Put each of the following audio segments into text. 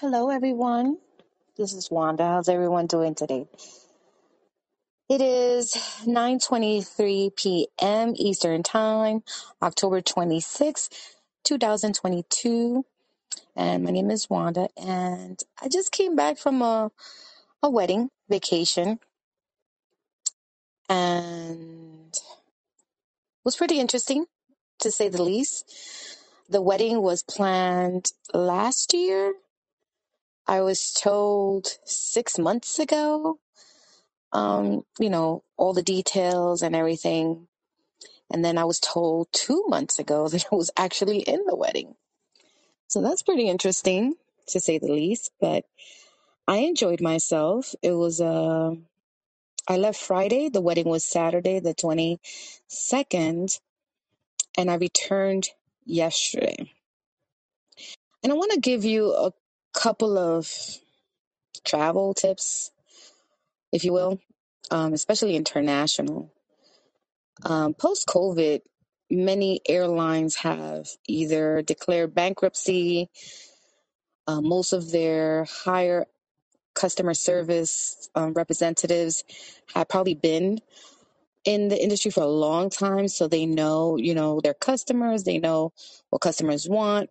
Hello, everyone. This is Wanda. How's everyone doing today? It is 9:23 p.m. Eastern Time, October 26, 2022, and my name is Wanda and I just came back from a a wedding vacation and it was pretty interesting to say the least. The wedding was planned last year. I was told 6 months ago um, you know, all the details and everything. And then I was told two months ago that I was actually in the wedding. So that's pretty interesting to say the least. But I enjoyed myself. It was, uh, I left Friday. The wedding was Saturday, the 22nd, and I returned yesterday. And I want to give you a couple of travel tips, if you will, um, especially international. Um, Post COVID, many airlines have either declared bankruptcy, uh, most of their higher customer service um, representatives have probably been in the industry for a long time, so they know, you know, their customers, they know what customers want.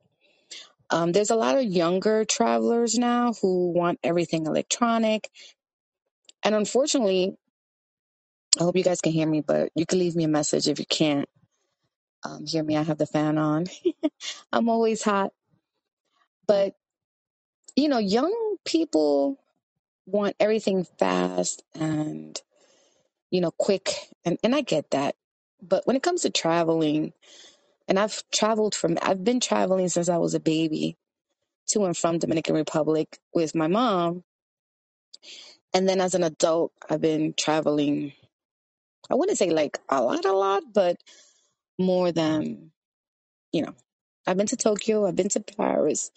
Um, there's a lot of younger travelers now who want everything electronic. And unfortunately, I hope you guys can hear me, but you can leave me a message if you can't um, hear me. I have the fan on. I'm always hot. But, you know, young people want everything fast and, you know, quick. And, and I get that. But when it comes to traveling, and I've traveled from, I've been traveling since I was a baby to and from Dominican Republic with my mom. And then as an adult, I've been traveling, I wouldn't say like a lot, a lot, but more than, you know, I've been to Tokyo, I've been to Paris,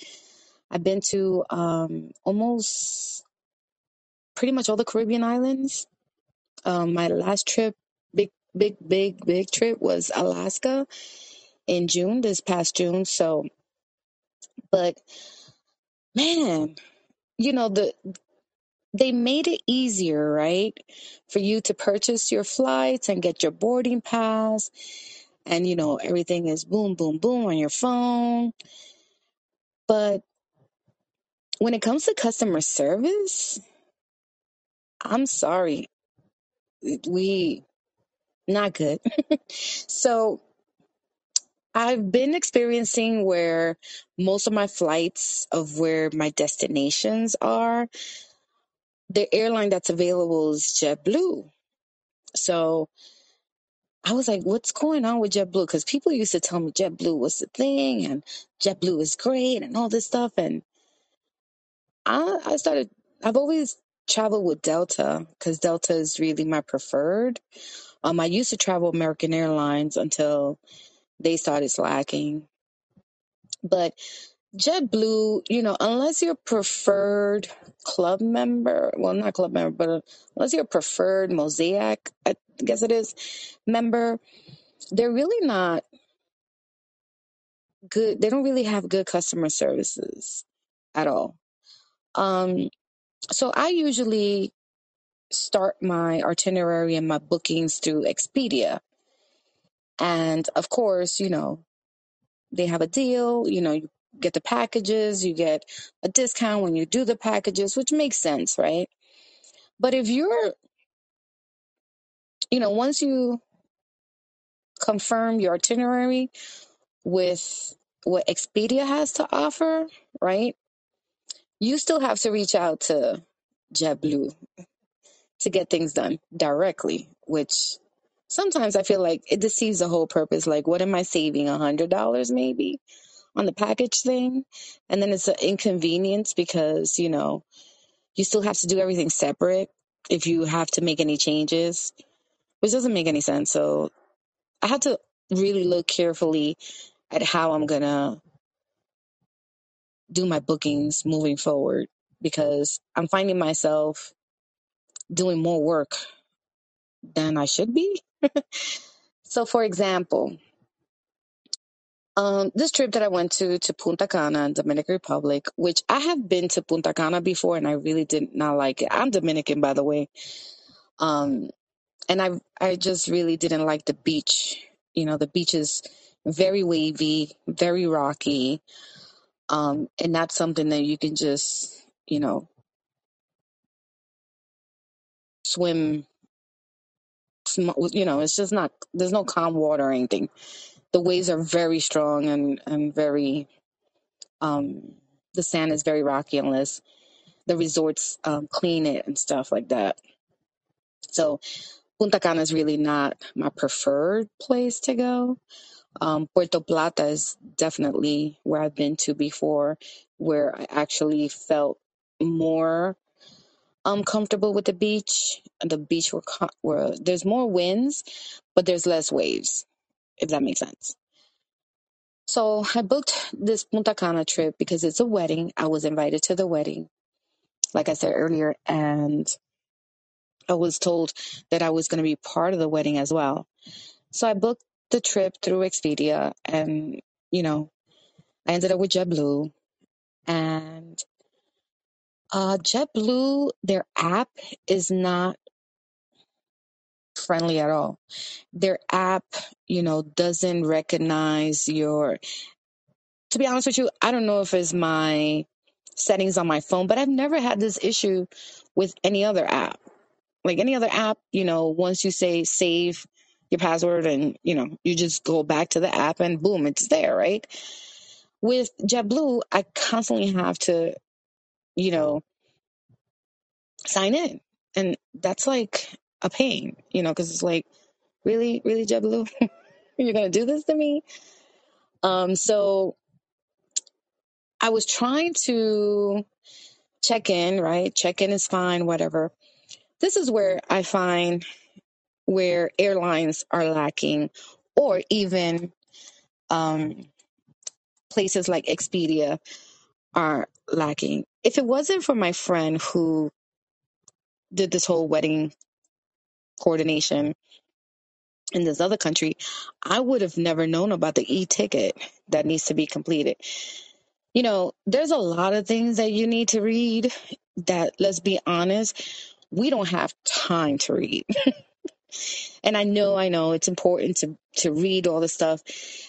I've been to um, almost pretty much all the Caribbean islands Um, my last trip, big, big, big, big trip was Alaska in June, this past June. So, but man, you know, the, they made it easier, right? For you to purchase your flights and get your boarding pass. And, you know, everything is boom, boom, boom on your phone. But when it comes to customer service, I'm sorry, we not good. So I've been experiencing where most of my flights of where my destinations are, the airline that's available is JetBlue. So I was like, what's going on with JetBlue? Because people used to tell me JetBlue was the thing and JetBlue is great and all this stuff. And I, I started, I've always traveled with Delta because Delta is really my preferred. Um, I used to travel American Airlines until they started slacking. But JetBlue, you know, unless you're preferred club member, well, not club member, but unless you're preferred Mosaic, I guess it is, member, they're really not good. They don't really have good customer services at all. Um, so I usually start my itinerary and my bookings through Expedia. And of course, you know, they have a deal, you know, you get the packages, you get a discount when you do the packages, which makes sense, right? But if you're, you know, once you confirm your itinerary with what Expedia has to offer, right? You still have to reach out to JetBlue to get things done directly, which sometimes I feel like it deceives the whole purpose. Like, what am I saving? A hundred dollars maybe on the package thing? And then it's an inconvenience because, you know, you still have to do everything separate if you have to make any changes, which doesn't make any sense. So I have to really look carefully at how I'm gonna do my bookings moving forward because I'm finding myself doing more work than I should be. So, for example, Um, this trip that I went to to Punta Cana in Dominican Republic, which I have been to Punta Cana before, and I really did not like it. I'm Dominican, by the way. Um, and I I just really didn't like the beach. You know, the beach is very wavy, very rocky, um, and not something that you can just you know swim. You know, it's just not. There's no calm water or anything. The waves are very strong and and very. Um, the sand is very rocky unless the resorts um, clean it and stuff like that. So Punta Cana is really not my preferred place to go Um, Puerto Plata is definitely where I've been to before, where I actually felt more um comfortable with the beach. The beach were, were there's more winds, but there's less waves, if that makes sense. So I booked this Punta Cana trip because it's a wedding. I was invited to the wedding, like I said earlier, and I was told that I was going to be part of the wedding as well. So I booked the trip through Expedia, and you know I ended up with JetBlue And uh, JetBlue, their app is not friendly at all. Their app, you know, doesn't recognize your. To be honest with you, I don't know if it's my settings on my phone, but I've never had this issue with any other app. Like any other app, you know, once you say save your password and, you know, you just go back to the app and boom, it's there, right? With JetBlue, I constantly have to, you know, sign in. And that's like a pain, you know, because it's like, really, really, JetBlue, you're gonna do this to me. Um, so I was trying to check in, right? Check in is fine, whatever. This is where I find where airlines are lacking, or even um, places like Expedia are lacking. If it wasn't for my friend who did this whole wedding coordination in this other country, I would have never known about the e ticket that needs to be completed. You know, there's a lot of things that you need to read that, let's be honest, we don't have time to read. And I know, I know it's important to, to read all the stuff,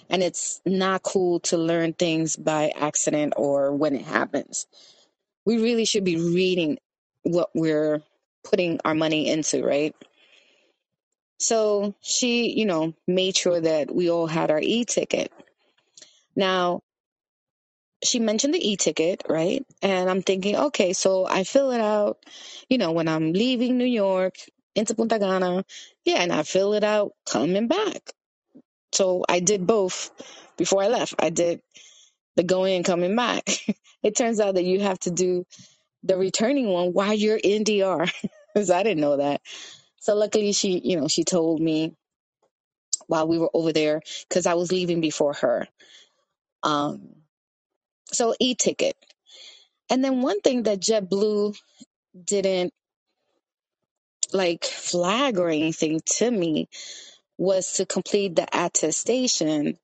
and it's not cool to learn things by accident or when it happens. We really should be reading what we're putting our money into, right? So she, you know, made sure that we all had our e ticket. Now, she mentioned the e ticket, right? And I'm thinking, okay, so I fill it out, you know, when I'm leaving New York into Punta Cana. Yeah, and I fill it out coming back. So I did both before I left. I did the going and coming back. it turns out that you have to do the returning one while you're in DR. Because I didn't know that. So luckily she, you know, she told me while we were over there because I was leaving before her. Um, so e-ticket. And then one thing that JetBlue didn't like flag or anything to me was to complete the attestation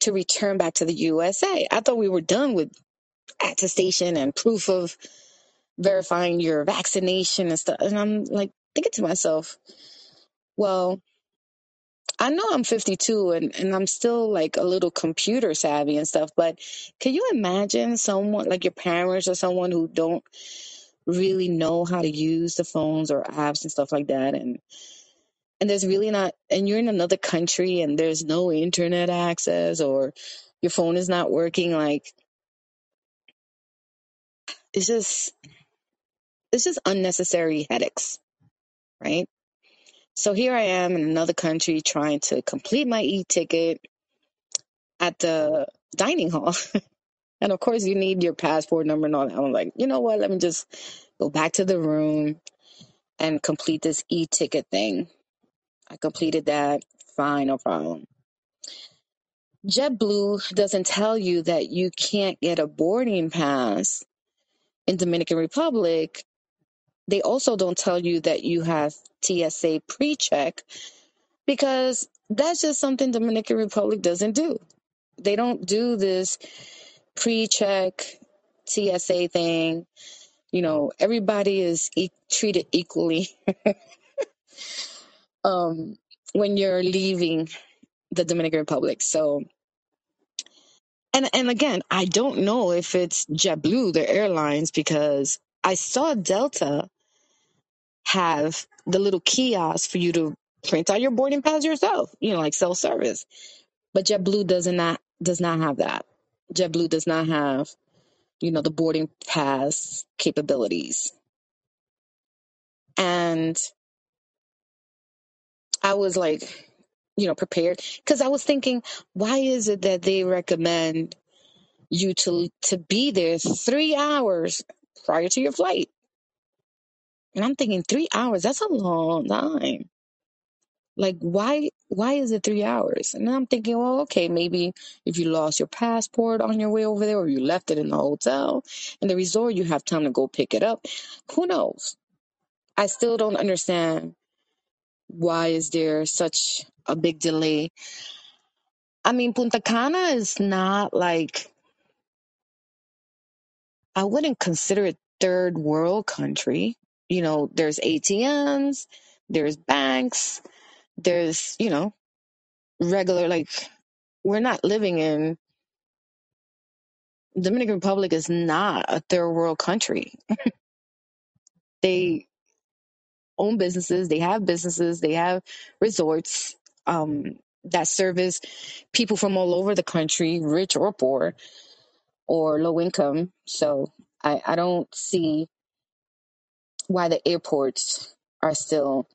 to return back to the USA. I thought we were done with attestation and proof of verifying your vaccination and stuff. And I'm like thinking to myself, well, I know I'm 52 and, and I'm still like a little computer savvy and stuff, but can you imagine someone like your parents or someone who don't really know how to use the phones or apps and stuff like that. And and there's really not and you're in another country and there's no internet access or your phone is not working like it's just it's just unnecessary headaches right? So here i am in another country trying to complete my e-ticket at the dining hall and of course you need your passport number and all that. I'm like you know what? Let me just go back to the room and complete this e-ticket thing. I completed that. Fine no problem. JetBlue doesn't tell you that you can't get a boarding pass in Dominican Republic. They also don't tell you that you have TSA pre-check because that's just something Dominican Republic doesn't do. They don't do this pre-check TSA thing. You know, everybody is e- treated equally um, when you're leaving the Dominican Republic. So, and and again, I don't know if it's JetBlue, the airlines, because I saw Delta have the little kiosk for you to print out your boarding pass yourself. You know, like self service. But JetBlue does not does not have that. JetBlue does not have you know the boarding pass capabilities. And I was like, you know, prepared because I was thinking, why is it that they recommend you to to be there three hours prior to your flight? And I'm thinking, three hours, that's a long time. Like, why why is it three hours? And I'm thinking, well, okay, maybe if you lost your passport on your way over there or you left it in the hotel in the resort, you have time to go pick it up. Who knows? I still don't understand why is there such a big delay. I mean, Punta Cana is not like I wouldn't consider it third world country. You know, there's ATMs, there's banks, there's, you know, regular, like, we're not living in, Dominican Republic is not a third world country. They own businesses, they have businesses, they have resorts um, that service people from all over the country, rich or poor or low income. So I, I don't see why the airports are still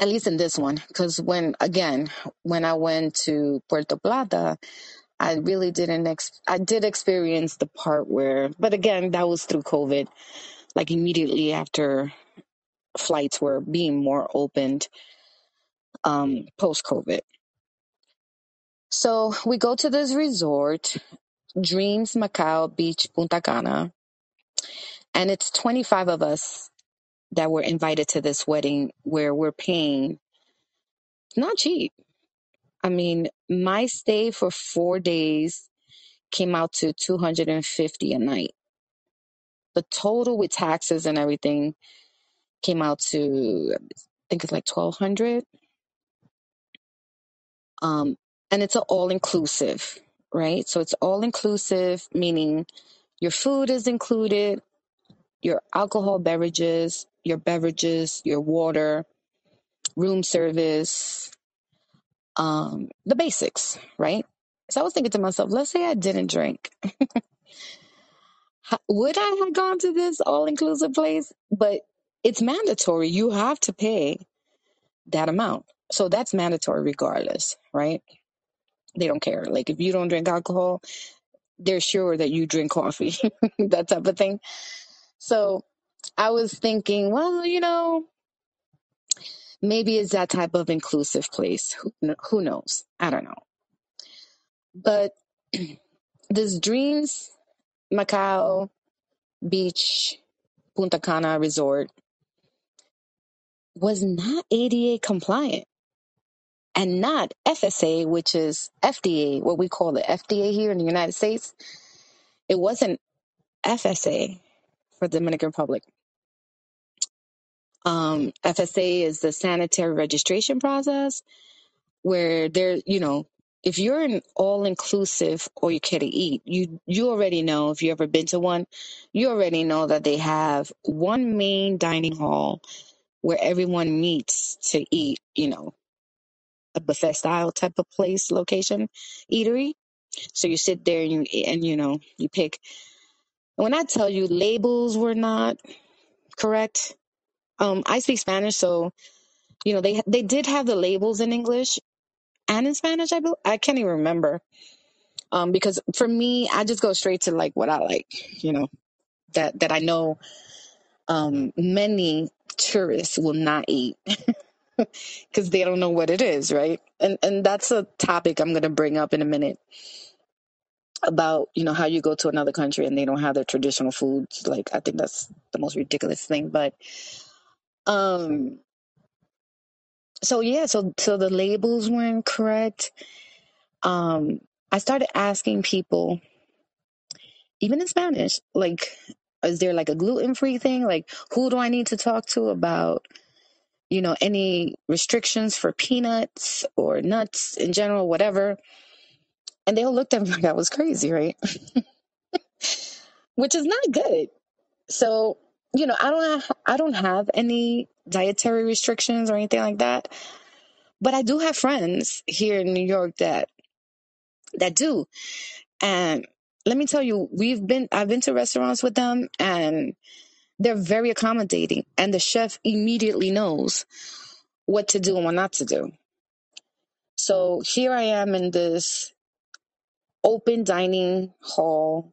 at least in this one because when again when i went to puerto plata i really didn't ex- i did experience the part where but again that was through covid like immediately after flights were being more opened um post covid so we go to this resort dreams macao beach punta cana and it's 25 of us that were invited to this wedding where we're paying not cheap I mean, my stay for four days came out to 250 a night. The total with taxes and everything came out to, I think it's like 1200. Um, and it's an all inclusive, right? So it's all inclusive, meaning your food is included, your alcohol beverages, your beverages, your water, room service, um, the basics, right? So I was thinking to myself, let's say I didn't drink Would I have gone to this all inclusive place? But it's mandatory. You have to pay that amount. So that's mandatory regardless, right? They don't care. Like if you don't drink alcohol, they're sure that you drink coffee, that type of thing. So I was thinking, well, you know, maybe it's that type of inclusive place. Who, who knows? I don't know. But this Dreams Macao Beach Punta Cana resort was not ADA compliant and not FSA, which is FDA, what we call the FDA here in the United States. It wasn't FSA for Dominican Republic. Um, FSA is the sanitary registration process where there, you know, if you're an all inclusive or you care to eat, you you already know if you ever been to one, you already know that they have one main dining hall where everyone meets to eat, you know, a buffet style type of place, location, eatery So you sit there and you and you know you pick. When I tell you labels were not correct, um, I speak Spanish, so you know they they did have the labels in English and in Spanish. I bel I can't even remember. Um, because for me, I just go straight to like what I like. You know that that I know um many tourists will not eat because they don't know what it is, right? And and that's a topic I'm gonna bring up in a minute about you know how you go to another country and they don't have their traditional foods like i think that's the most ridiculous thing but um so yeah so so the labels weren't correct um I started asking people, even in Spanish, like, is there like a gluten free thing? Like, who do I need to talk to about, you know, any restrictions for peanuts or nuts in general, whatever? And they all looked at me like I was crazy, right? Which is not good. So, you know, I don't, have, I don't have any dietary restrictions or anything like that, but I do have friends here in New York that that do. And let me tell you, we've been, I've been to restaurants with them and they're very accommodating. And the chef immediately knows what to do and what not to do. So here I am in this open dining hall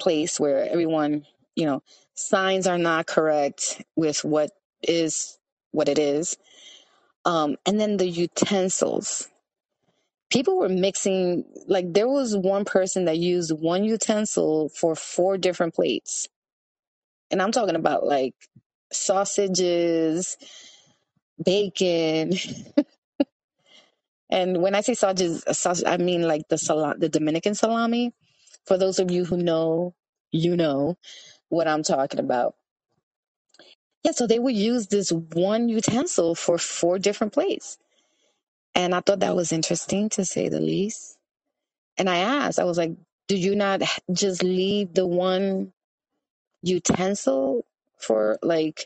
place where everyone, you know, signs are not correct with what is what it is. Um, and then the utensils. People were mixing, like, there was one person that used one utensil for four different plates And I'm talking about like sausages, bacon. And when I say sausages, sausage, I mean like the sal- the Dominican salami. For those of you who know, you know what I'm talking about. Yeah, so they would use this one utensil for four different plates. And I thought that was interesting to say the least. And I asked, I was like, do you not just leave the one utensil for like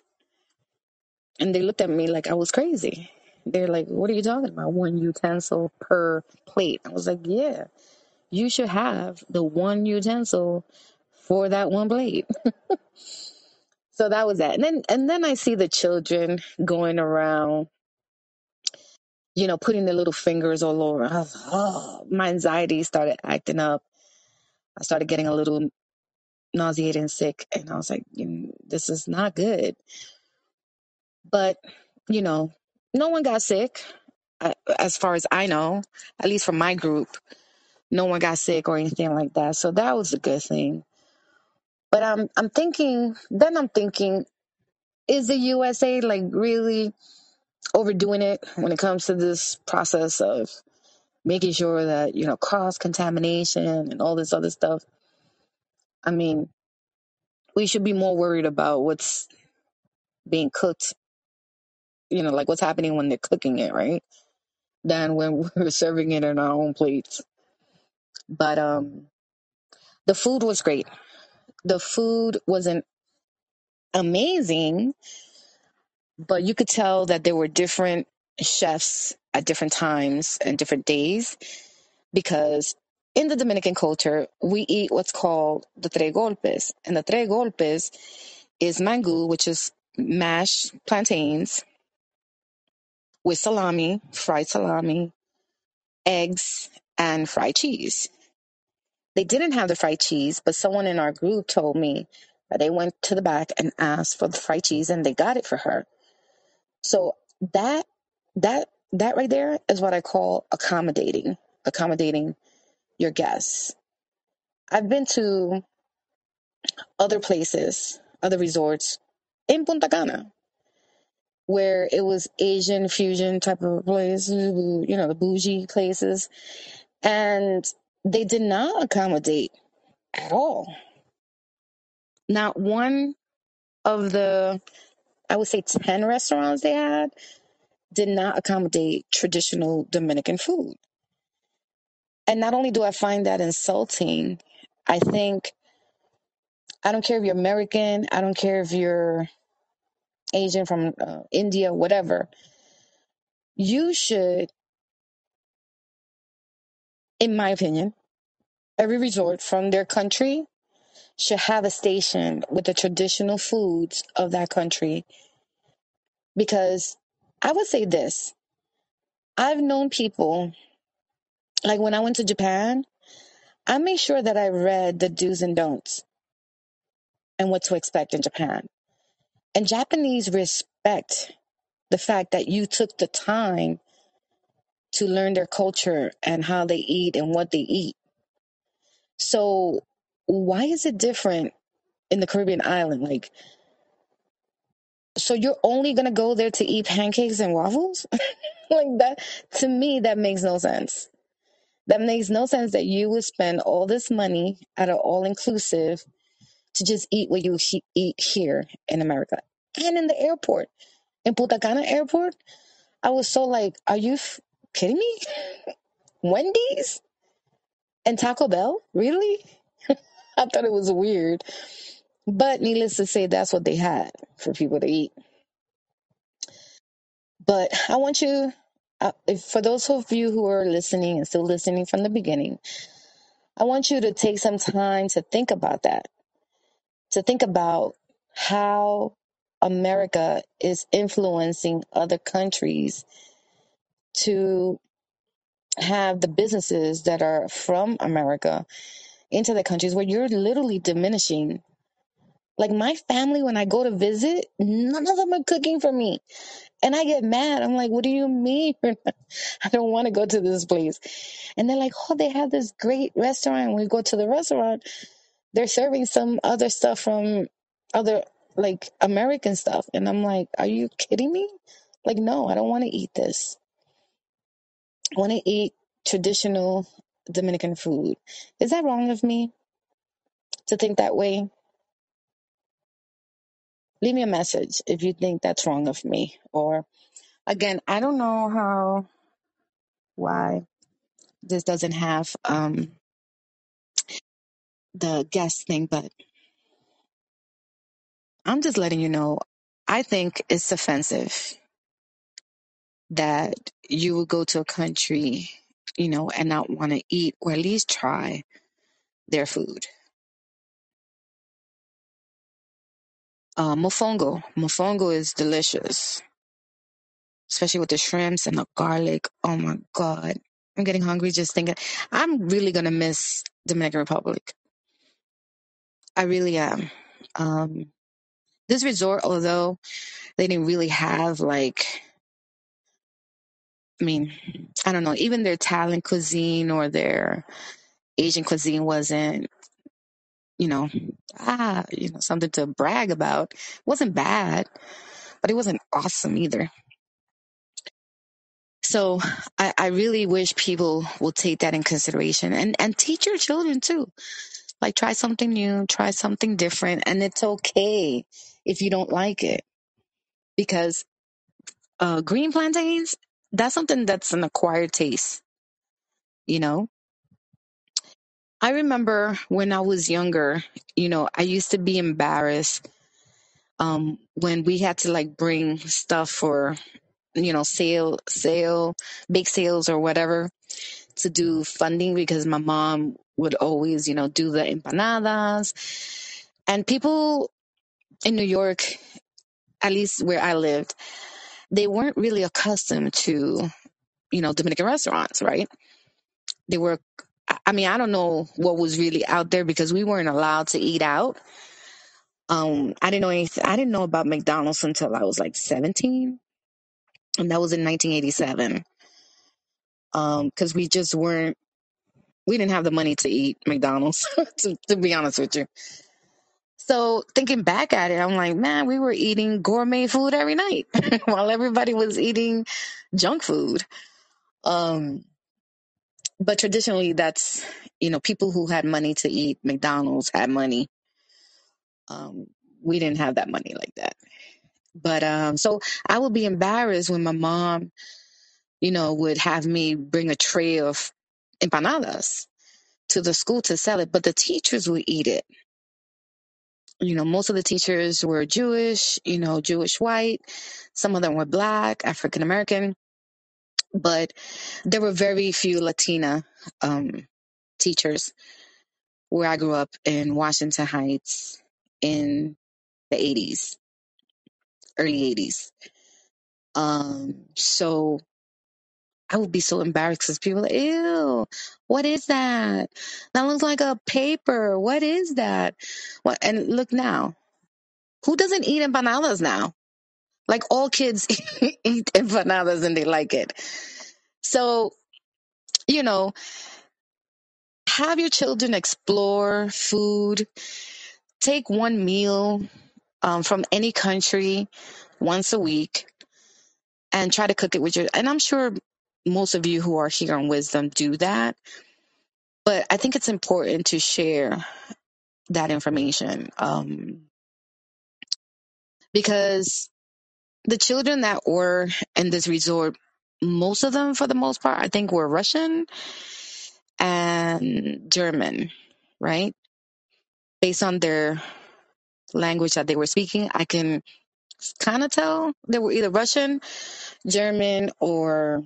And they looked at me like I was crazy. They're like, What are you talking about? One utensil per plate. I was like, Yeah, you should have the one utensil for that one plate. So that was that. And then and then I see the children going around, you know, putting their little fingers all over. I was, oh, my anxiety started acting up. I started getting a little nauseated and sick. And I was like, "Mm, this is not good. But, you know, no one got sick. uh, as far as I know, at least from my group, no one got sick or anything like that. So that was a good thing. But I'm I'm thinking then I'm thinking, is the USA like really overdoing it when it comes to this process of making sure that, you know, cross contamination and all this other stuff? I mean, we should be more worried about what's being cooked, you know, like what's happening when they're cooking it, right? Than when we're serving it in our own plates. But um the food was great the food wasn't amazing, but you could tell that there were different chefs at different times and different days because in the Dominican culture, we eat what's called the tres golpes. And the tres golpes is mangú, which is mashed plantains with salami, fried salami, eggs, and fried cheese. They didn't have the fried cheese, but someone in our group told me that they went to the back and asked for the fried cheese and they got it for her. So that that that right there is what I call accommodating, accommodating your guests. I've been to other places, other resorts in Punta Cana where it was Asian fusion type of place, you know, the bougie places, and they did not accommodate at all. Not one of the, I would say, 10 restaurants they had did not accommodate traditional Dominican food And not only do I find that insulting, I think I don't care if you're American, I don't care if you're Asian from uh, India, whatever. You should, in my opinion, every resort from their country should have a station with the traditional foods of that country. Because I would say this I've known people, like when I went to Japan, I made sure that I read the do's and don'ts and what to expect in Japan. And Japanese respect the fact that you took the time to learn their culture and how they eat and what they eat. So why is it different in the Caribbean island? Like, so you're only gonna go there to eat pancakes and waffles? like that to me, that makes no sense. That makes no sense that you would spend all this money at an all inclusive to just eat what you he- eat here in America and in the airport, in Punta Cana airport. I was so like, are you f- kidding me? Wendy's and Taco Bell? Really? I thought it was weird. But needless to say, that's what they had for people to eat. But I want you, uh, if, for those of you who are listening and still listening from the beginning, I want you to take some time to think about that, to think about how America is influencing other countries to have the businesses that are from America into the countries where you're literally diminishing. Like my family, when I go to visit, none of them are cooking for me. And I get mad. I'm like, what do you mean? I don't want to go to this place. And they're like, oh, they have this great restaurant. We go to the restaurant, they're serving some other stuff from other, like American stuff. And I'm like, are you kidding me? Like, no, I don't want to eat this. I want to eat traditional Dominican food. Is that wrong of me to think that way? Leave me a message if you think that's wrong of me. Or again, I don't know how, why this doesn't have um, the guest thing, but I'm just letting you know. I think it's offensive that you would go to a country, you know, and not want to eat or at least try their food. Uh, mofongo. Mofongo is delicious, especially with the shrimps and the garlic. Oh my God. I'm getting hungry just thinking. I'm really going to miss Dominican Republic. I really am. Um, this resort, although they didn't really have like, I mean, I don't know, even their Italian cuisine or their Asian cuisine wasn't, you know, ah, you know, something to brag about. It wasn't bad, but it wasn't awesome either. So I, I really wish people will take that in consideration and, and teach your children too. Like try something new, try something different, and it's okay if you don't like it because uh, green plantains, that's something that's an acquired taste, you know? I remember when I was younger, you know, I used to be embarrassed um, when we had to like bring stuff for, you know, sale, sale, big sales or whatever to do funding because my mom would always, you know, do the empanadas. And people in New York, at least where I lived, they weren't really accustomed to, you know, Dominican restaurants, right? They were, I mean, I don't know what was really out there because we weren't allowed to eat out. Um, I didn't know anything. I didn't know about McDonald's until I was like 17. And that was in 1987. Um, cause we just weren't, we didn't have the money to eat McDonald's, to, to be honest with you. So thinking back at it, I'm like, man, we were eating gourmet food every night while everybody was eating junk food. Um, but traditionally that's, you know, people who had money to eat McDonald's had money Um, we didn't have that money like that. But um, so I would be embarrassed when my mom, you know, would have me bring a tray of empanadas to the school to sell it, but the teachers would eat it. You know, most of the teachers were Jewish, you know, Jewish white. Some of them were black, African American, but there were very few Latina um, teachers where I grew up in Washington Heights in the 80s, early 80s. Um, so I would be so embarrassed because people are like, ew, what is that? That looks like a paper. What is that? What? And look now, who doesn't eat empanadas now? Like all kids eat empanadas and they like it. So, you know, have your children explore food. Take one meal um, from any country once a week and try to cook it with your. And I'm sure most of you who are here on Wisdom do that. But I think it's important to share that information um, because the children that were in this resort, most of them, for the most part, I think were Russian and German, right? Based on their language that they were speaking, I can kind of tell they were either Russian, German, or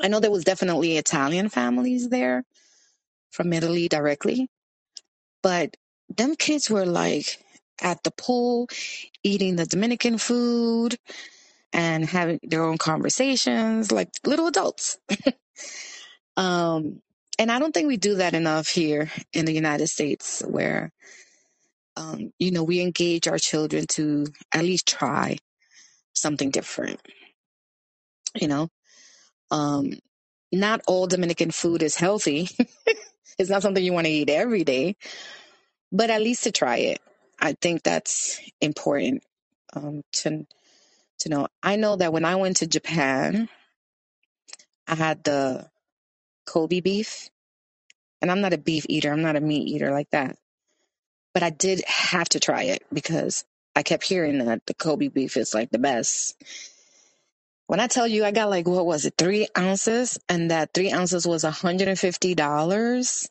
I know there was definitely Italian families there from Italy directly, but them kids were like at the pool eating the Dominican food and having their own conversations like little adults. Um, and I don't think we do that enough here in the United States where, um, you know, we engage our children to at least try something different, you know. Um, not all Dominican food is healthy. it's not something you want to eat every day, but at least to try it. I think that's important um, to to know. I know that when I went to Japan, I had the Kobe beef, and I'm not a beef eater. I'm not a meat eater like that, but I did have to try it because I kept hearing that the Kobe beef is like the best. When I tell you, I got like what was it, three ounces, and that three ounces was $150.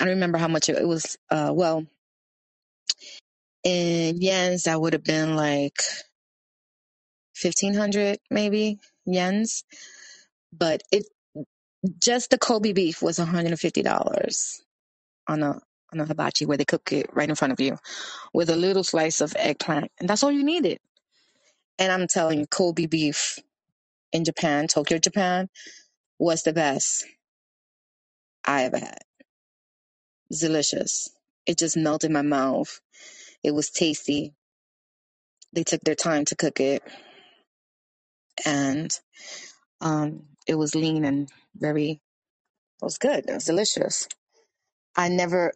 I don't remember how much it, was. Uh, well, in yens, that would have been like 1500 maybe yens. But it just the Kobe beef was $150 on a on a hibachi where they cook it right in front of you with a little slice of eggplant, and that's all you needed. And I'm telling you, Kobe beef in Japan, Tokyo, Japan, was the best I ever had. Delicious. It just melted my mouth. It was tasty. They took their time to cook it, and um, it was lean and very. It was good. It was delicious. I never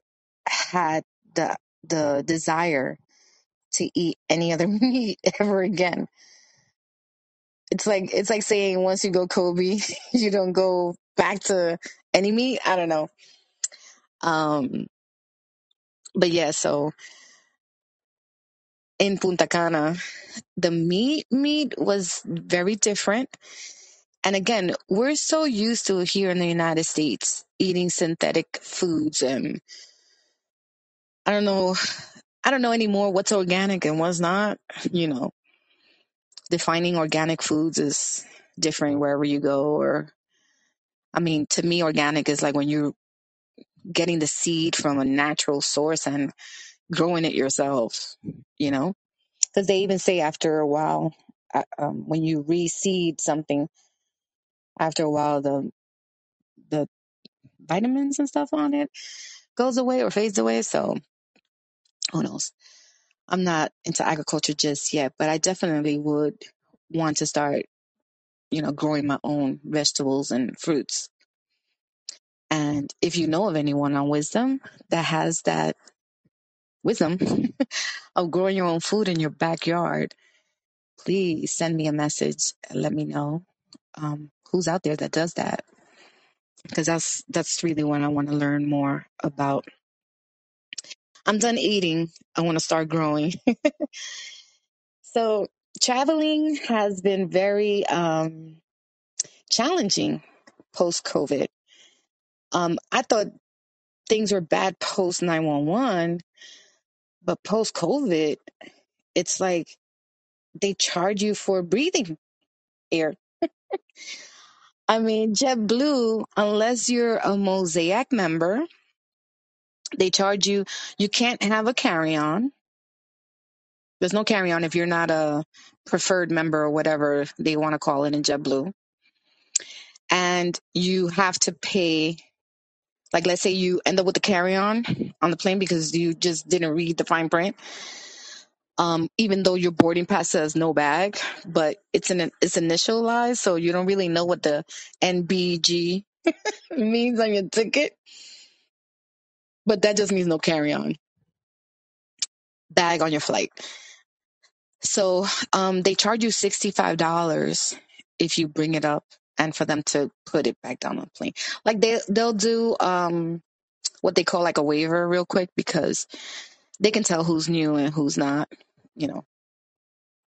had the the desire to eat any other meat ever again. It's like it's like saying once you go Kobe, you don't go back to any meat. I don't know. Um, but yeah, so in Punta Cana, the meat meat was very different. And again, we're so used to here in the United States eating synthetic foods and I don't know I don't know anymore what's organic and what's not. You know, defining organic foods is different wherever you go or I mean, to me organic is like when you're getting the seed from a natural source and growing it yourself, you know? Because they even say after a while, uh, um, when you reseed something, after a while, the the vitamins and stuff on it goes away or fades away. So who knows? I'm not into agriculture just yet, but I definitely would want to start, you know, growing my own vegetables and fruits. And if you know of anyone on wisdom that has that wisdom of growing your own food in your backyard, please send me a message and let me know um, who's out there that does that because that's that's really what I want to learn more about. I'm done eating. I want to start growing. so traveling has been very um, challenging post COVID. Um, I thought things were bad post 911, but post COVID, it's like they charge you for breathing air. I mean, JetBlue, unless you're a Mosaic member, they charge you. You can't have a carry on. There's no carry on if you're not a preferred member or whatever they want to call it in JetBlue. And you have to pay, like, let's say you end up with a carry on on the plane because you just didn't read the fine print. Um, even though your boarding pass says no bag, but it's an it's initialized, so you don't really know what the NBG means on your ticket. But that just means no carry on bag on your flight. So um, they charge you $65 if you bring it up and for them to put it back down on the plane. Like they they'll do um what they call like a waiver real quick because they can tell who's new and who's not, you know.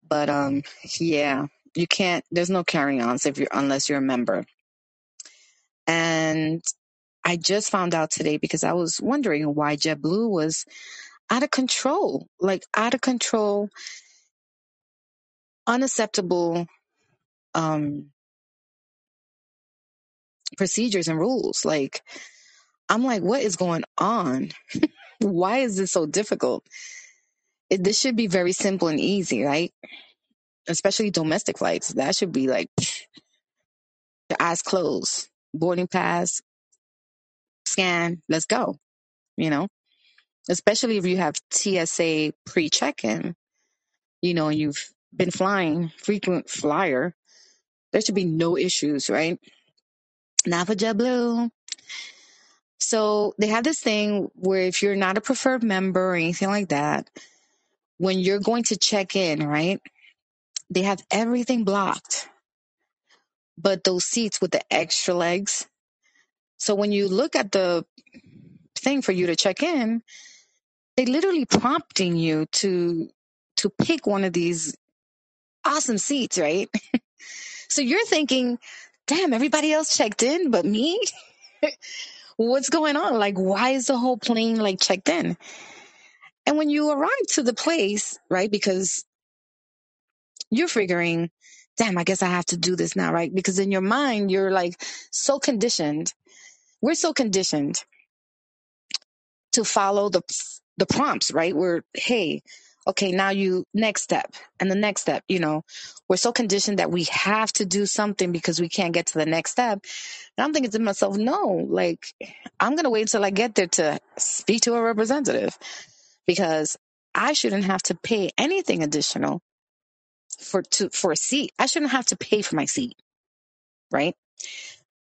But um yeah, you can't there's no carry-ons if you're unless you're a member. And I just found out today because I was wondering why JetBlue was out of control, like out of control, unacceptable um procedures and rules. Like I'm like, what is going on? Why is this so difficult? It, this should be very simple and easy, right? Especially domestic flights. That should be like your eyes closed, boarding pass, scan, let's go. You know, especially if you have TSA pre check in, you know, you've been flying, frequent flyer, there should be no issues, right? Not for JetBlue. So they have this thing where if you're not a preferred member or anything like that, when you're going to check in, right? They have everything blocked, but those seats with the extra legs. So when you look at the thing for you to check in, they literally prompting you to to pick one of these awesome seats, right? So you're thinking, damn, everybody else checked in, but me? What's going on? Like, why is the whole plane like checked in? And when you arrive to the place, right? Because you're figuring, damn, I guess I have to do this now, right? Because in your mind, you're like so conditioned. We're so conditioned to follow the the prompts, right? We're hey, okay, now you next step and the next step, you know. We're so conditioned that we have to do something because we can't get to the next step. And I'm thinking to myself, no, like I'm gonna wait until I get there to speak to a representative because I shouldn't have to pay anything additional for to for a seat. I shouldn't have to pay for my seat, right?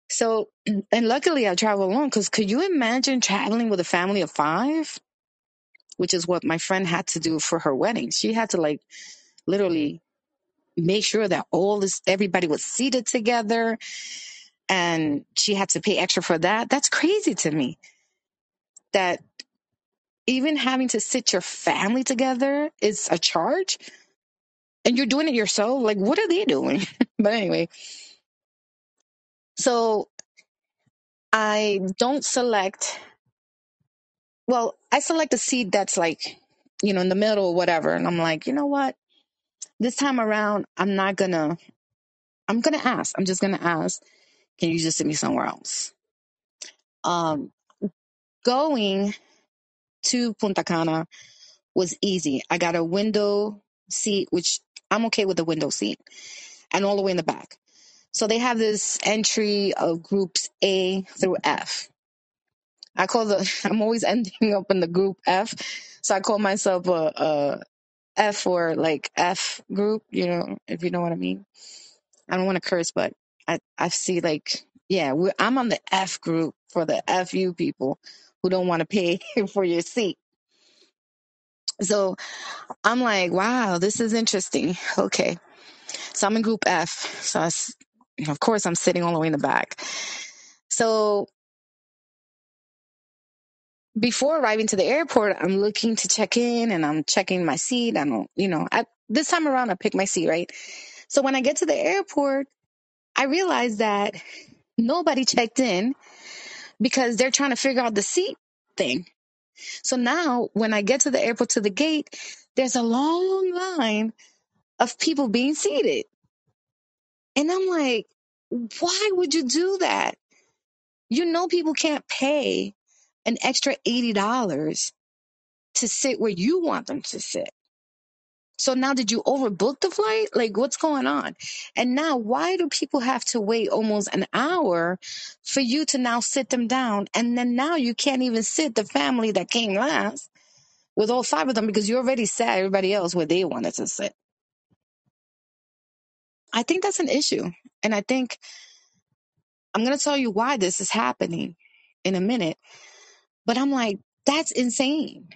So, and luckily I travel alone because could you imagine traveling with a family of five? which is what my friend had to do for her wedding. She had to like literally make sure that all this everybody was seated together and she had to pay extra for that. That's crazy to me. That even having to sit your family together is a charge and you're doing it yourself. Like what are they doing? but anyway, so I don't select well, I select a seat that's like, you know, in the middle or whatever. And I'm like, you know what? This time around, I'm not gonna I'm gonna ask. I'm just gonna ask. Can you just send me somewhere else? Um, going to Punta Cana was easy. I got a window seat, which I'm okay with the window seat, and all the way in the back. So they have this entry of groups A through F. I call the. I'm always ending up in the group F, so I call myself a, a F or like F group. You know, if you know what I mean. I don't want to curse, but I, I see like, yeah, we're, I'm on the F group for the FU people who don't want to pay for your seat. So I'm like, wow, this is interesting. Okay. So I'm in group F. So I, of course I'm sitting all the way in the back. So before arriving to the airport, I'm looking to check in and I'm checking my seat. I don't, you know, this time around I pick my seat, right? So when I get to the airport, I realize that nobody checked in because they're trying to figure out the seat thing. So now when I get to the airport to the gate, there's a long line of people being seated. And I'm like, why would you do that? You know, people can't pay an extra $80 to sit where you want them to sit. So now did you overbook the flight? Like what's going on? And now why do people have to wait almost an hour for you to now sit them down? And then now you can't even sit the family that came last with all five of them because you already sat everybody else where they wanted to sit. I think that's an issue. And I think I'm going to tell you why this is happening in a minute. But I'm like, that's insane.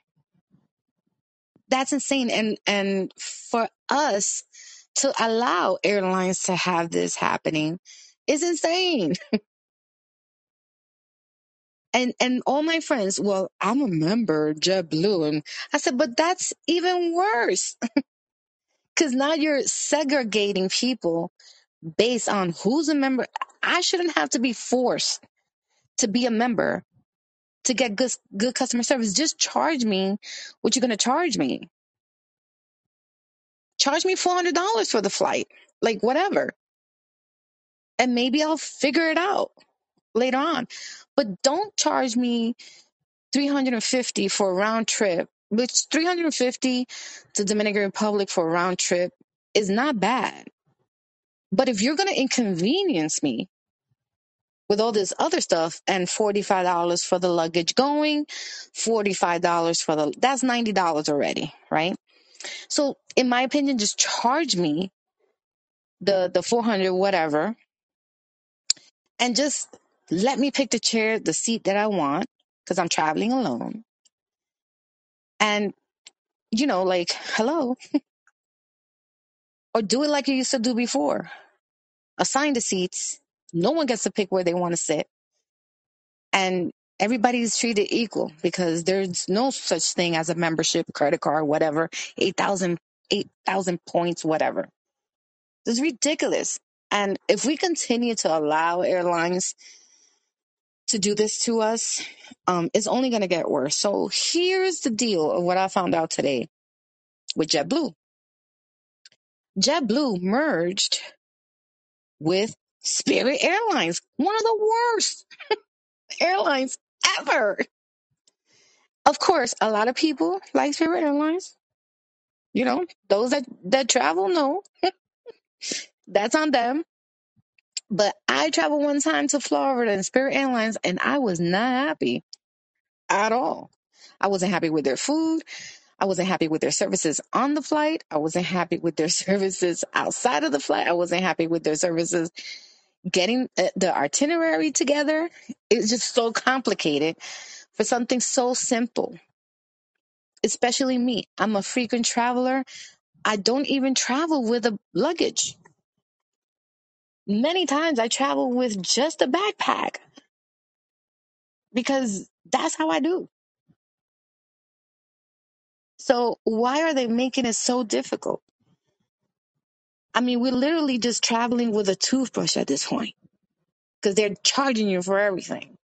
That's insane. And, and for us to allow airlines to have this happening is insane. And and all my friends, well, I'm a member JetBlue, and I said, but that's even worse because now you're segregating people based on who's a member. I shouldn't have to be forced to be a member to get good good customer service. Just charge me what you're gonna charge me. Charge me four hundred dollars for the flight, like whatever, and maybe I'll figure it out later on. But don't charge me 350 for a round trip, which 350 to Dominican Republic for a round trip is not bad. But if you're going to inconvenience me with all this other stuff and $45 for the luggage going, $45 for the, that's $90 already, right? So in my opinion, just charge me the, the 400, whatever, and just let me pick the chair, the seat that I want because I'm traveling alone. And, you know, like, hello, or do it like you used to do before. Assign the seats. No one gets to pick where they want to sit. And everybody's treated equal because there's no such thing as a membership, credit card, whatever, 8,000 8,000 points, whatever. It's ridiculous. And if we continue to allow airlines to do this to us, um, it's only going to get worse. So here's the deal of what I found out today with JetBlue. JetBlue merged with Spirit Airlines, one of the worst airlines ever. Of course, a lot of people like Spirit Airlines. You know, those that, that travel know that's on them. But I traveled one time to Florida in Spirit Airlines and I was not happy at all. I wasn't happy with their food. I wasn't happy with their services on the flight. I wasn't happy with their services outside of the flight. I wasn't happy with their services getting uh, the itinerary together. It's just so complicated for something so simple. especially me. I'm a frequent traveler. I don't even travel with a luggage. Many times I travel with just a backpack because that's how I do. So why are they making it so difficult? I mean, we're literally just traveling with a toothbrush at this point because they're charging you for everything.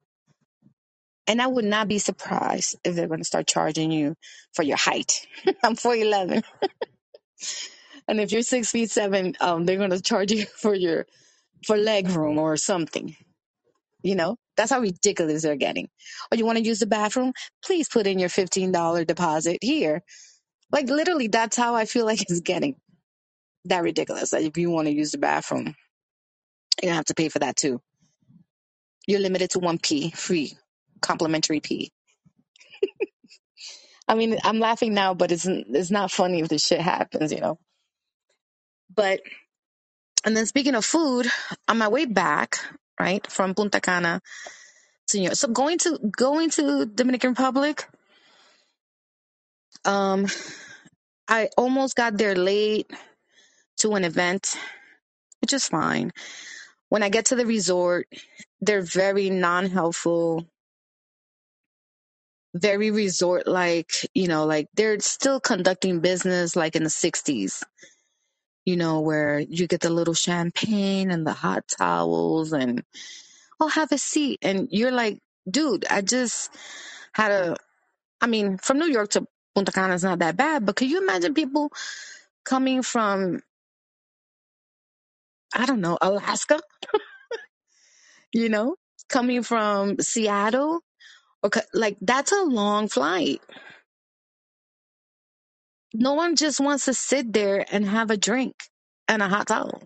And I would not be surprised if they're going to start charging you for your height. I'm 4'11. And if you're six feet seven, um, they're going to charge you for your, for leg room or something You know, that's how ridiculous they're getting. Or you want to use the bathroom? Please put in your $15 deposit here. Like literally, that's how I feel like it's getting that ridiculous. That if you want to use the bathroom, you're gonna have to pay for that too. You're limited to one P free, complimentary P. I mean, I'm laughing now, but it's it's not funny if this shit happens, you know. But and then speaking of food, on my way back, right from Punta Cana York, so going to going to Dominican Republic, um, I almost got there late to an event, which is fine. When I get to the resort, they're very non helpful, very resort like, you know, like they're still conducting business like in the 60s, you know, where you get the little champagne and the hot towels and, oh, have a seat. And you're like, dude, I just had a, I mean, from New York to Punta Cana is not that bad, but can you imagine people coming from, I don't know, Alaska, you know, coming from Seattle? Okay, like that's a long flight. No one just wants to sit there and have a drink and a hot towel.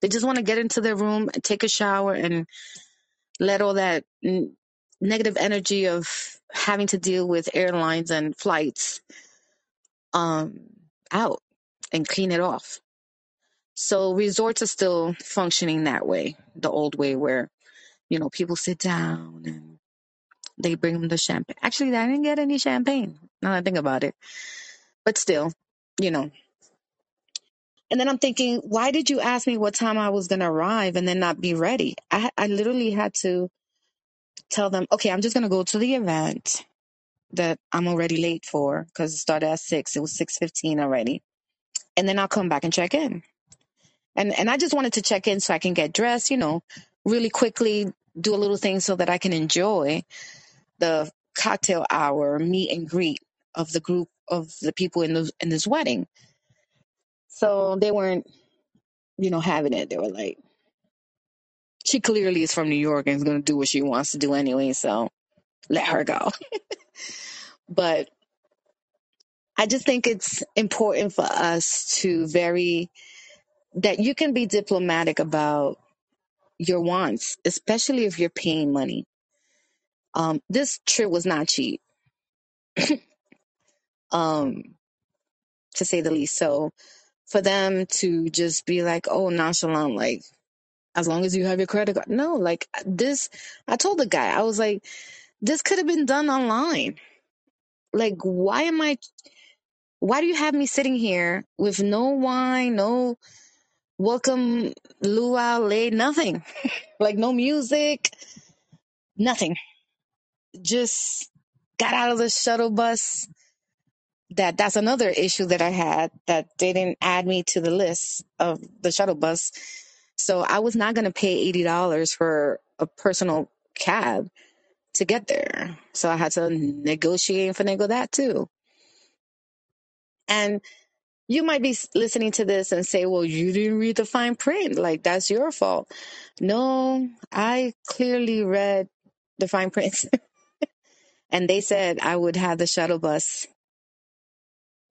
They just want to get into their room, take a shower, and let all that negative energy of having to deal with airlines and flights um, out and clean it off. So resorts are still functioning that way, the old way where you know people sit down and they bring them the champagne. Actually, I didn't get any champagne. Now that I think about it, but still, you know And then I'm thinking, why did you ask me what time I was going to arrive and then not be ready? I, I literally had to tell them, okay, I'm just going to go to the event that I'm already late for because it started at six. It was 6.15 already. And then I'll come back and check in. And, and I just wanted to check in so I can get dressed, you know, really quickly do a little thing so that I can enjoy the cocktail hour meet and greet of the group of the people in the, in this wedding. So they weren't, you know, having it. They were like, she clearly is from New York and is going to do what she wants to do anyway. So let her go. But I just think it's important for us to very, that you can be diplomatic about your wants, especially if you're paying money. Um, this trip was not cheap, um, to say the least. So for them to just be like, oh, nonchalant, like, as long as you have your credit card. No, like this, I told the guy, I was like, this could have been done online. Like, why am I Why do you have me sitting here with no wine, no welcome luau lei, nothing? like no music, nothing. Just got out of the shuttle bus. That that's another issue that I had that they didn't add me to the list of the shuttle bus. So I was not going to pay eighty dollars for a personal cab to get there. So I had to negotiate and finagle that too. And you might be listening to this and say, well, you didn't read the fine print. Like, that's your fault. No, I clearly read the fine print. and they said I would have the shuttle bus.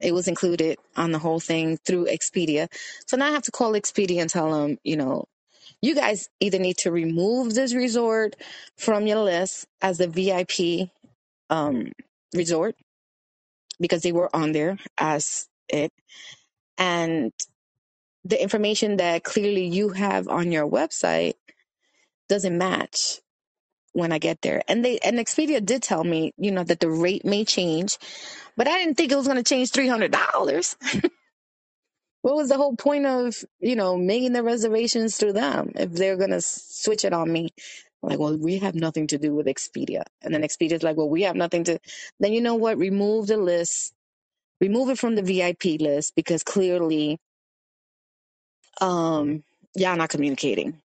It was included on the whole thing through Expedia. So now I have to call Expedia and tell them, you know, you guys either need to remove this resort from your list as a VIP um, resort because they were on there as it. And the information that clearly you have on your website doesn't match when I get there. And they and Expedia did tell me, you know, that the rate may change, but I didn't think it was going to change three hundred dollars. what was the whole point of you know making the reservations through them if they're going to switch it on me? Like, well, we have nothing to do with Expedia. And then Expedia's like, well, we have nothing to. Then you know what? Remove the list. Remove it from the VIP list because clearly, um, y'all not communicating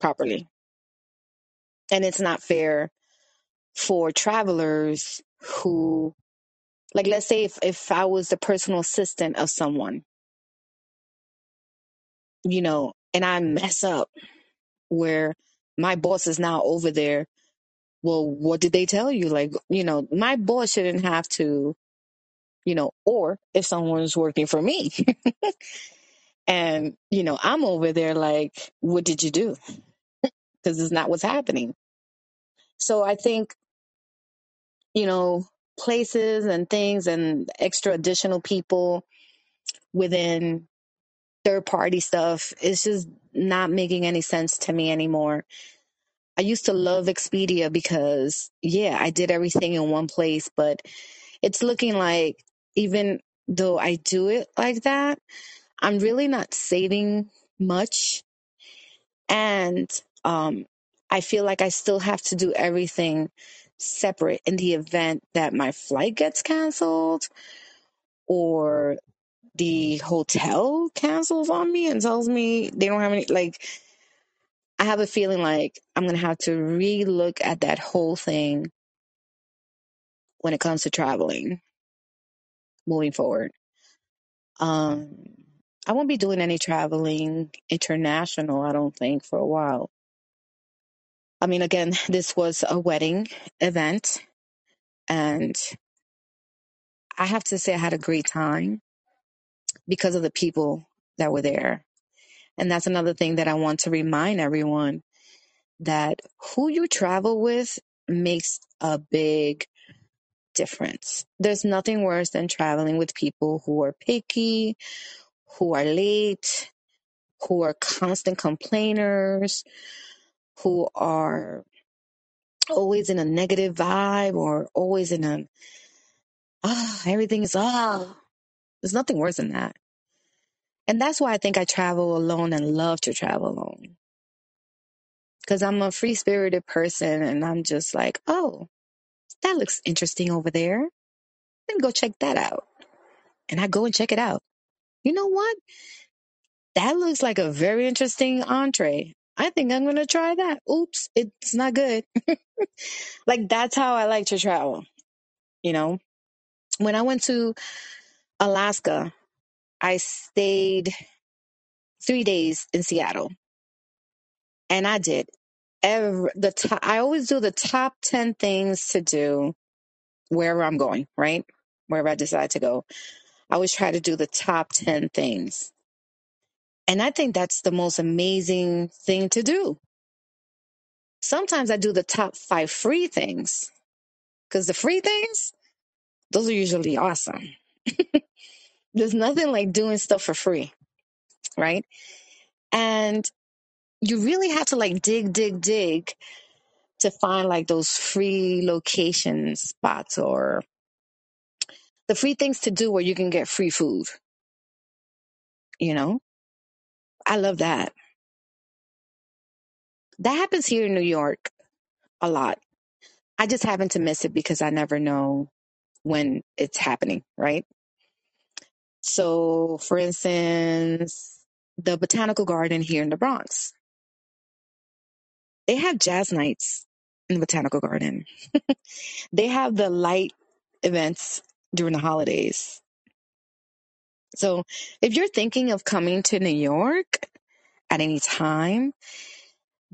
properly and it's not fair for travelers who like let's say if, if i was the personal assistant of someone you know and i mess up where my boss is now over there well what did they tell you? Like you know my boss shouldn't have to you know or if someone's working for me. And you know i'm over there like what did you do? Because it's not what's happening so i think you know places and things and extra additional people within third party stuff it's just not making any sense to me anymore. I used to love expedia because yeah i did everything in one place but it's looking like even though i do it like that i'm really not saving much. And um i feel like i still have to do everything separate in the event that my flight gets canceled or the hotel cancels on me and tells me they don't have any like I have a feeling like I'm gonna have to re-look at that whole thing when it comes to traveling moving forward. Um I won't be doing any traveling international, I don't think, for a while. I mean again, this was a wedding event and I have to say I had a great time because of the people that were there. And that's another thing that I want to remind everyone that who you travel with makes a big difference. There's nothing worse than traveling with people who are picky, who are late, who are constant complainers, who are always in a negative vibe or always in a, ah, everything is, ah. There's nothing worse than that. And that's why I think I travel alone and love to travel alone. Because I'm a free spirited person and I'm just like, oh, that looks interesting over there. Let me go check that out. And I go and check it out. You know what? That looks like a very interesting entree. I think I'm going to try that. Oops, it's not good. like that's how I like to travel. You know, when I went to Alaska, I stayed three days in Seattle and I did every, the top, I always do the top 10 things to do wherever I'm going, right? Wherever I decide to go. I always try to do the top 10 things. And I think that's the most amazing thing to do. Sometimes I do the top five free things because the free things, those are usually awesome. There's nothing like doing stuff for free, right? And you really have to like dig, dig, dig to find like those free location spots or the free things to do where you can get free food. You know, I love that. That happens here in New York a lot. I just happen to miss it because I never know when it's happening, right? So, for instance, the botanical garden here in the Bronx, they have jazz nights in the botanical garden. they have the light events during the holidays. So, if you're thinking of coming to New York at any time,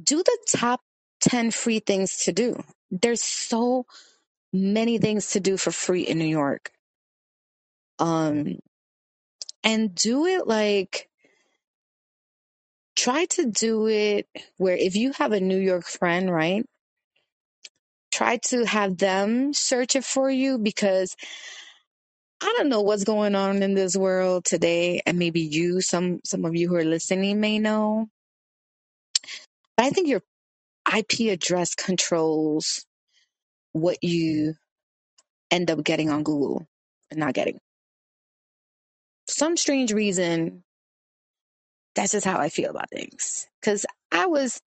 do the top 10 free things to do. There's so many things to do for free in New York. Um, and do it like, try to do it where if you have a New York friend, right? Try to have them search it for you because I don't know what's going on in this world today. And maybe you, some, some of you who are listening may know, but I think your IP address controls what you end up getting on Google and not getting. For some strange reason, that's just how I feel about things. Because I was,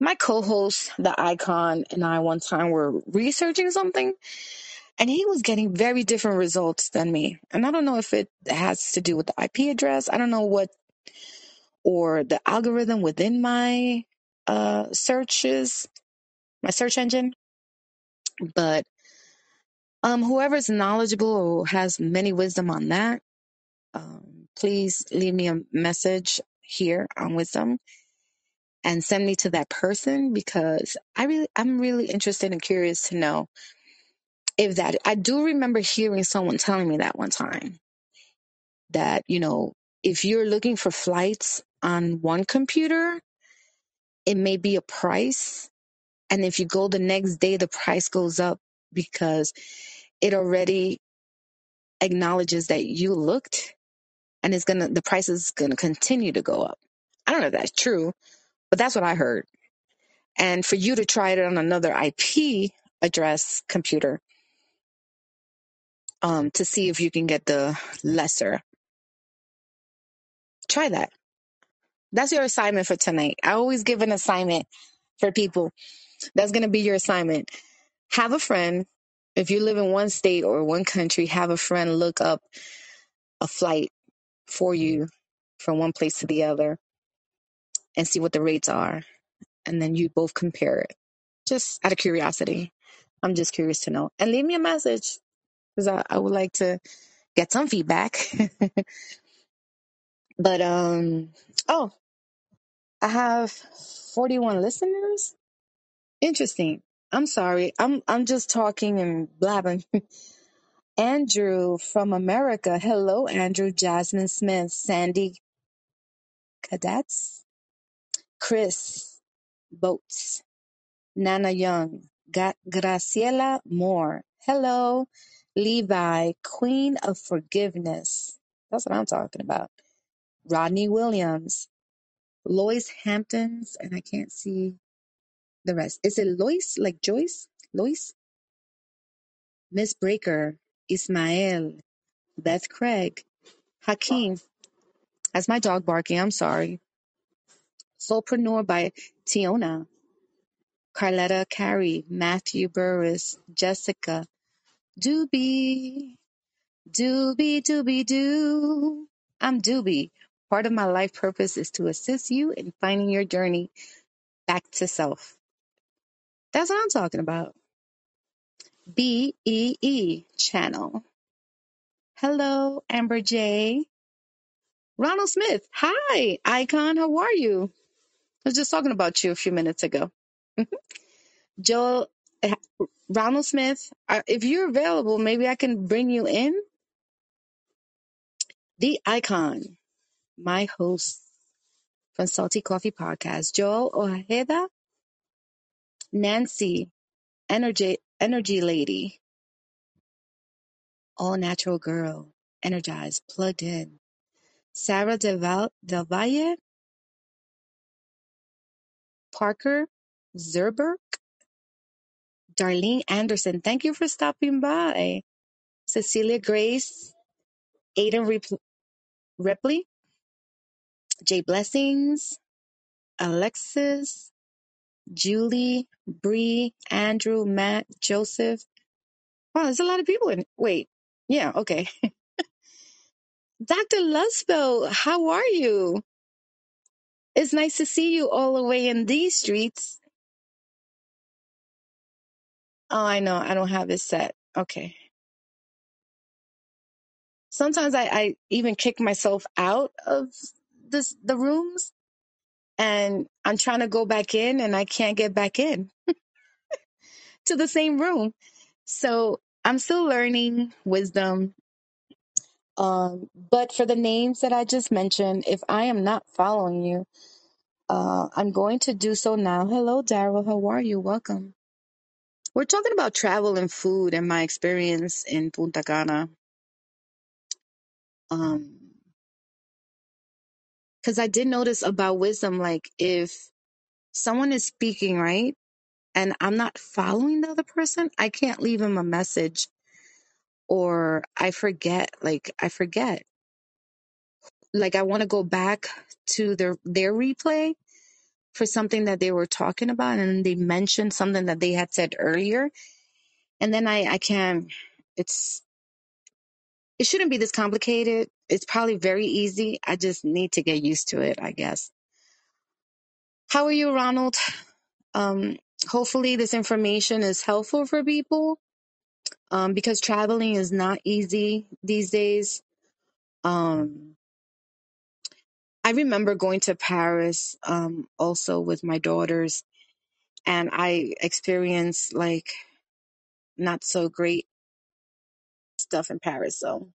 my co host, the icon, and I one time were researching something, and he was getting very different results than me. And I don't know if it has to do with the IP address. I don't know what, or the algorithm within my uh, searches, my search engine. But um, whoever's knowledgeable or has many wisdom on that, um, please leave me a message here on Wisdom and send me to that person because I really, I'm really interested and curious to know if that, I do remember hearing someone telling me that one time that, you know, if you're looking for flights on one computer, it may be a price. And if you go the next day, the price goes up because it already acknowledges that you looked and it's going to, the price is going to continue to go up. I don't know if that's true, but that's what I heard. And for you to try it on another IP address computer um, to see if you can get the lesser, try that. That's your assignment for tonight. I always give an assignment for people. That's going to be your assignment. Have a friend. If you live in one state or one country, have a friend look up a flight for you from one place to the other and see what the rates are. And then you both compare it just out of curiosity. I'm just curious to know. And leave me a message because I, I would like to get some feedback. but um oh, I have 41 listeners. Interesting. I'm sorry. I'm I'm just talking and blabbing. Andrew from America. Hello, Andrew. Jasmine Smith, Sandy Cadets, Chris Boats, Nana Young, Ga- Graciela Moore. Hello, Levi, Queen of Forgiveness. That's what I'm talking about. Rodney Williams, Lois Hamptons, and I can't see the rest. Is it Lois, like Joyce? Lois? Miss Breaker, Ismael, Beth Craig, Hakeem. That's my dog barking. I'm sorry. Soulpreneur by Tiona, Carletta Carey, Matthew Burris, Jessica, Doobie, Doobie, Doobie, Doo. I'm Doobie. Part of my life purpose is to assist you in finding your journey back to self. That's what I'm talking about. B E E channel. Hello, Amber J. Ronald Smith. Hi, Icon. How are you? I was just talking about you a few minutes ago. Joel, Ronald Smith, if you're available, maybe I can bring you in. The Icon, my host from Salty Coffee Podcast. Joel Ojeda, Nancy, Energy, Energy Lady, All Natural Girl, Energized, Plugged In. Sarah Del, Val- Del Valle, Parker, Zerber, Darlene Anderson. Thank you for stopping by. Cecilia Grace, Aiden Rip- Ripley, Jay Blessings, Alexis, Julie, Bree, Andrew, Matt, Joseph. Wow, there's a lot of people in. Wait, yeah, okay. Dr. Lusbo, how are you? It's nice to see you all the way in these streets. Oh, I know. I don't have it set. Okay. Sometimes I, I even kick myself out of this the rooms and I'm trying to go back in and I can't get back in to the same room. So I'm still learning wisdom. Um, but for the names that I just mentioned, if I am not following you, uh, I'm going to do so now. Hello, Daryl. How are you? Welcome. We're talking about travel and food and my experience in Punta Cana. Um, cause I did notice about wisdom, like if someone is speaking, right? And I'm not following the other person, I can't leave them a message or I forget, like I forget. Like I want to go back to their their replay for something that they were talking about and they mentioned something that they had said earlier. And then I I can't it's it shouldn't be this complicated. It's probably very easy. I just need to get used to it, I guess. How are you, Ronald? Um hopefully this information is helpful for people um because traveling is not easy these days. Um I remember going to Paris um, also with my daughters, and I experienced like not so great stuff in Paris. So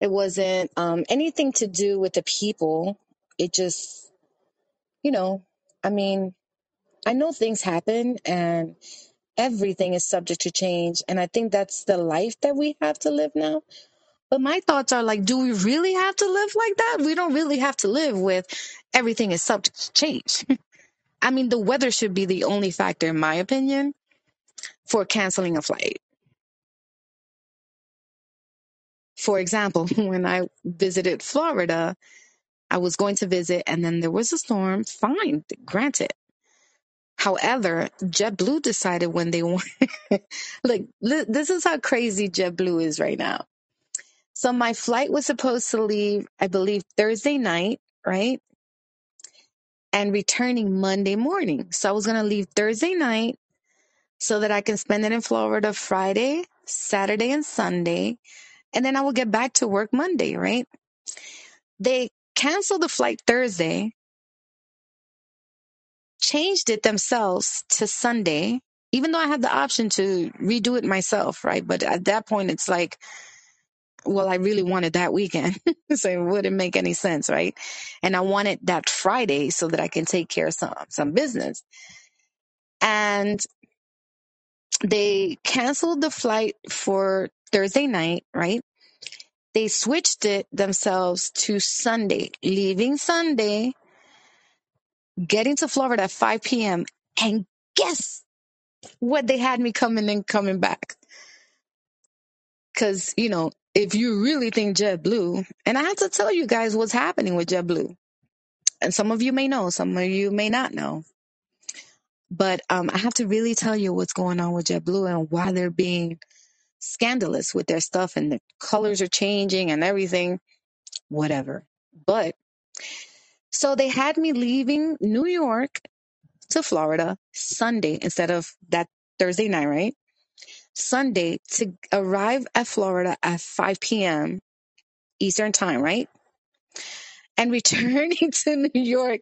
it wasn't um, anything to do with the people. It just, you know, I mean, I know things happen and everything is subject to change. And I think that's the life that we have to live now. But my thoughts are like, do we really have to live like that? We don't really have to live with everything is subject to change. I mean, the weather should be the only factor, in my opinion, for canceling a flight. For example, when I visited Florida, I was going to visit and then there was a storm. Fine, granted. However, JetBlue decided when they want, like, this is how crazy JetBlue is right now. So my flight was supposed to leave, I believe, Thursday night, right? And returning Monday morning. So I was going to leave Thursday night so that I can spend it in Florida Friday, Saturday, and Sunday. And then I will get back to work Monday, right? They canceled the flight Thursday, changed it themselves to Sunday, even though I had the option to redo it myself, right? But at that point, it's like, well, I really wanted that weekend. so it wouldn't make any sense, right? And I wanted that Friday so that I can take care of some, some business. And they canceled the flight for Thursday night, right? They switched it themselves to Sunday, leaving Sunday, getting to Florida at 5 p.m. And guess what? They had me coming and coming back. Cause, you know, if you really think JetBlue, and I have to tell you guys what's happening with JetBlue, and some of you may know, some of you may not know, but um, I have to really tell you what's going on with JetBlue and why they're being scandalous with their stuff and the colors are changing and everything, whatever. But so they had me leaving New York to Florida Sunday instead of that Thursday night, right? Sunday to arrive at Florida at 5 p.m. Eastern time, right? And returning to New York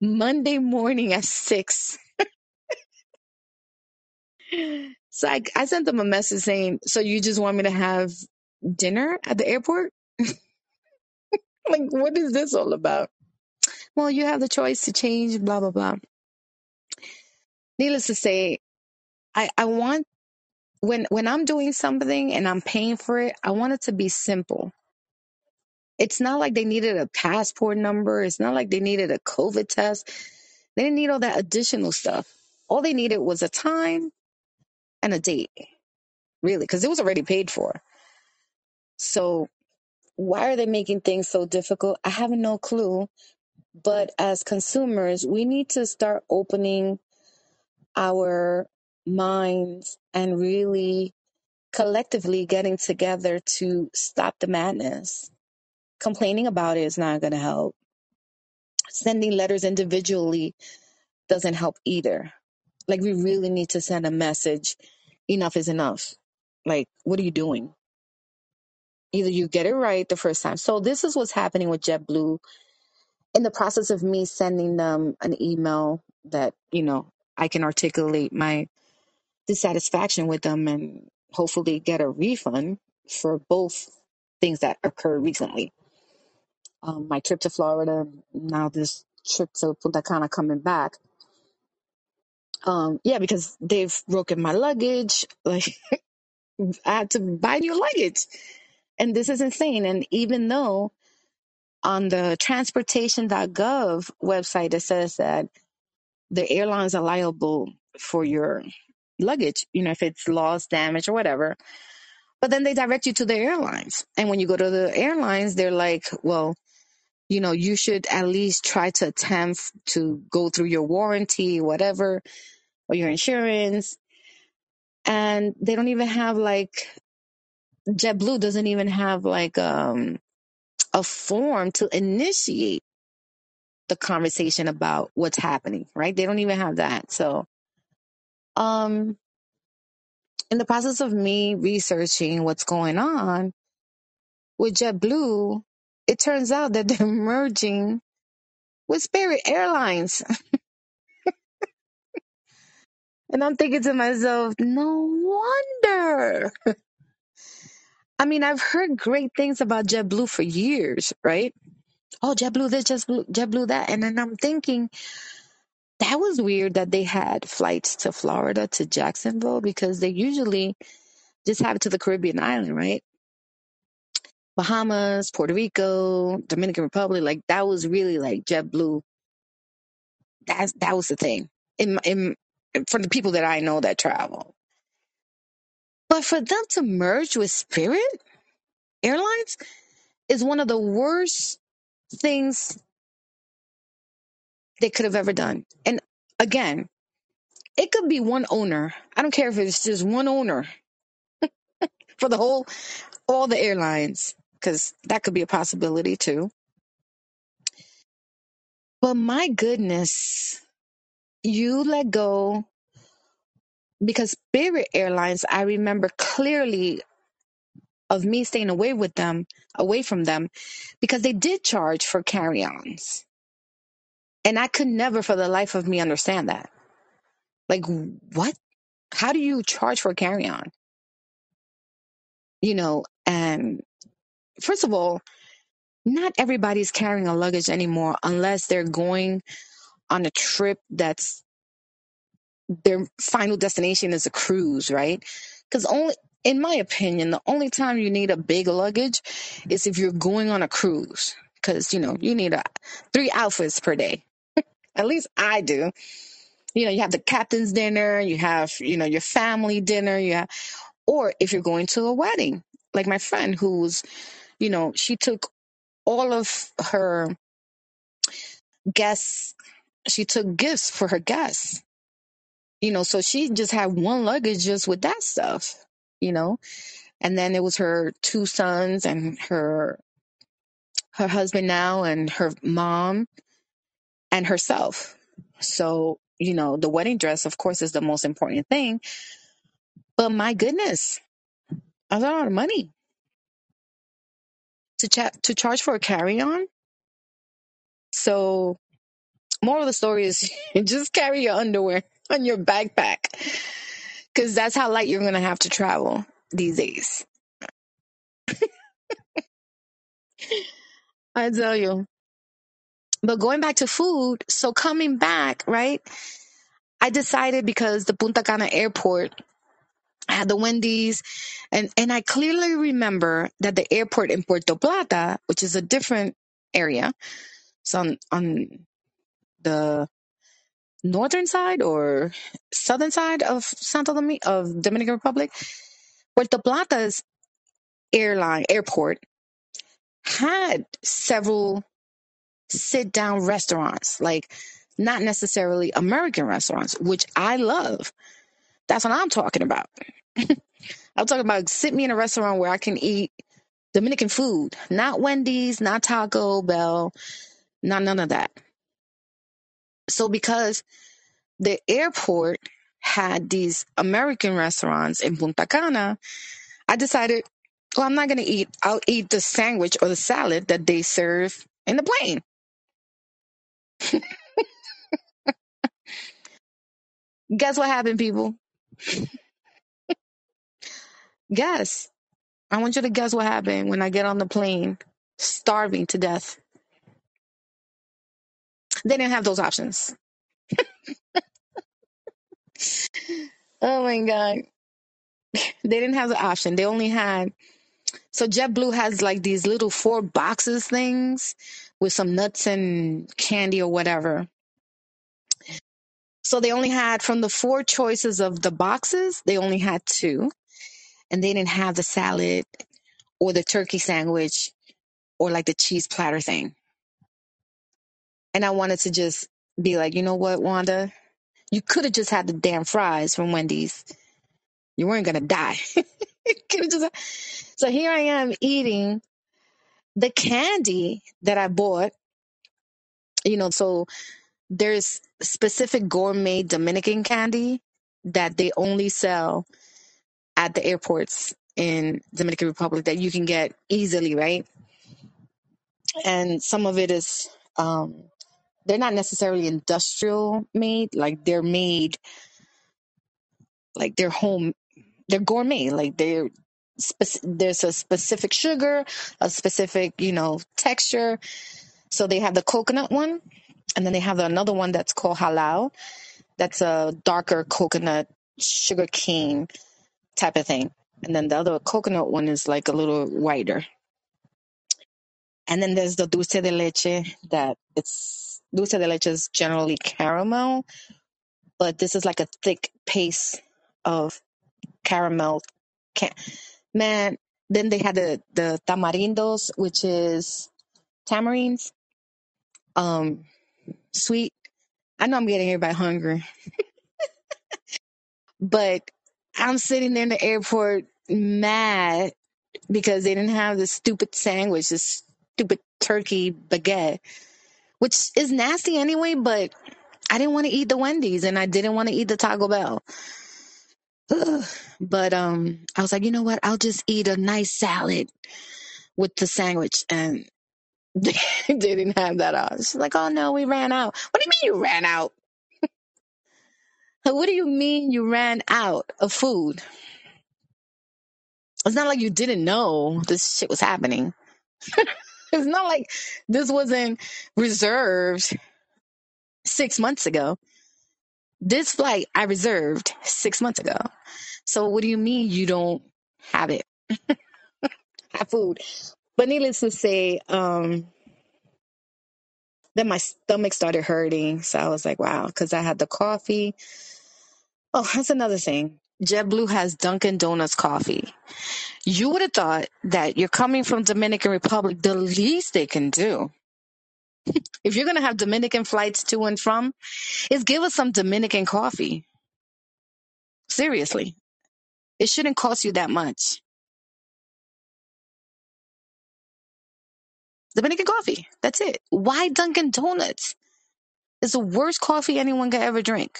Monday morning at 6. So I, I sent them a message saying, So you just want me to have dinner at the airport? Like, what is this all about? Well, you have the choice to change, blah, blah, blah. Needless to say, I, I want when when I'm doing something and I'm paying for it, I want it to be simple. It's not like they needed a passport number. It's not like they needed a COVID test. They didn't need all that additional stuff. All they needed was a time and a date, really, because it was already paid for. So why are they making things so difficult? I have no clue. But as consumers, we need to start opening our minds and really collectively getting together to stop the madness. Complaining about it is not going to help. Sending letters individually doesn't help either. Like, we really need to send a message enough is enough. Like, what are you doing? Either you get it right the first time. So, this is what's happening with JetBlue. In the process of me sending them an email that, you know, I can articulate my dissatisfaction with them and hopefully get a refund for both things that occurred recently. Um, my trip to Florida, now this trip to Punta Cana coming back. Um, yeah, because they've broken my luggage. Like I had to buy new luggage, and this is insane. And even though on the transportation.gov website it says that the airlines are liable for your luggage, you know, if it's lost, damage, or whatever But then they direct you to the airlines. And when you go to the airlines, they're like, well, you know, you should at least try to attempt to go through your warranty, whatever, or your insurance. And they don't even have like, JetBlue doesn't even have like um, a form to initiate the conversation about what's happening, right? They don't even have that. So, um, in the process of me researching what's going on with JetBlue, it turns out that they're merging with Spirit Airlines. And I'm thinking to myself, no wonder. I mean, I've heard great things about JetBlue for years, right? Oh, JetBlue this, JetBlue, JetBlue that. And then I'm thinking, that was weird that they had flights to Florida, to Jacksonville, because they usually just have it to the Caribbean island, right? Bahamas, Puerto Rico, Dominican Republic, like that was really like JetBlue. That's, that was the thing in, in, for the people that I know that travel. But for them to merge with Spirit Airlines is one of the worst things they could have ever done. And again, it could be one owner. I don't care if it's just one owner for the whole, all the airlines, because that could be a possibility too. But my goodness, you let go because Spirit Airlines, I remember clearly of me staying away with them, away from them, because they did charge for carry-ons. And I could never for the life of me understand that. Like, what? How do you charge for carry-on? You know, and first of all, not everybody's carrying a luggage anymore unless they're going on a trip that's their final destination is a cruise, right? Because only, in my opinion, the only time you need a big luggage is if you're going on a cruise. Because, you know, you need a, three outfits per day. At least I do. You know, you have the captain's dinner, you have, you know, your family dinner, have, or if you're going to a wedding. like my friend who's, you know, she took all of her guests, she took gifts for her guests, you know, so she just had one luggage just with that stuff, you know, and then it was her two sons and her her husband now and her mom and herself. So, you know, the wedding dress, of course, is the most important thing. But my goodness, a lot of money to cha- to charge for a carry on. So, moral of the story is just carry your underwear on your backpack because that's how light you're going to have to travel these days. I tell you. But going back to food, so coming back, right? I decided because the Punta Cana airport I had the Wendy's, and and I clearly remember that the airport in Puerto Plata, which is a different area, so on on the northern side or southern side of Santo Domingo of Dominican Republic, Puerto Plata's airline airport had several sit down restaurants, like not necessarily American restaurants, which I love. That's what I'm talking about. I'm talking about sit me in a restaurant where I can eat Dominican food, not Wendy's, not Taco Bell, not none of that. So because the airport had these American restaurants in Punta Cana, I decided, well, I'm not going to eat. I'll eat the sandwich or the salad that they serve in the plane. Guess what happened, people? Guess. I want you to guess what happened when I get on the plane, starving to death. They didn't have those options. Oh my God. They didn't have the option. They only had So JetBlue has like these little four boxes things with some nuts and candy or whatever. So they only had from the four choices of the boxes, they only had two. And they didn't have the salad or the turkey sandwich or like the cheese platter thing. And I wanted to just be like, you know what, Wanda? You could have just had the damn fries from Wendy's. You weren't gonna die. just... So here I am eating the candy that I bought. You know, so there's specific gourmet Dominican candy that they only sell at the airports in Dominican Republic that you can get easily, right? And some of it is um they're not necessarily industrial made, like they're made like they're home they're gourmet, like they're spec- there's a specific sugar, a specific, you know, texture. So they have the coconut one and then they have another one that's called jalao That's a darker coconut sugar cane type of thing. And then the other coconut one is like a little whiter. And then there's the dulce de leche that it's dulce de leche is generally caramel, but this is like a thick paste of caramel. Ca- Man, then they had the the tamarindos, which is tamarines, um, sweet. I know I'm getting everybody hungry, but I'm sitting there in the airport mad because they didn't have this stupid sandwich, this stupid turkey baguette, which is nasty anyway, but I didn't want to eat the Wendy's and I didn't want to eat the Taco Bell. But um I was like, you know what? I'll just eat a nice salad with the sandwich and didn't have that on. She's like, oh no, we ran out. What do you mean you ran out? What do you mean you ran out of food? It's not like you didn't know this shit was happening. It's not like this wasn't reserved six months ago. This flight I reserved six months ago. So what do you mean you don't have it? have food. But needless to say, um, then my stomach started hurting. So I was like, wow, because I had the coffee. Oh, that's another thing. JetBlue has Dunkin' Donuts coffee. You would have thought that you're coming from Dominican Republic. The least they can do, if you're to have Dominican flights to and from, is give us some Dominican coffee. Seriously, it shouldn't cost you that much. Dominican coffee. That's it. Why Dunkin' Donuts? It's the worst coffee anyone could ever drink.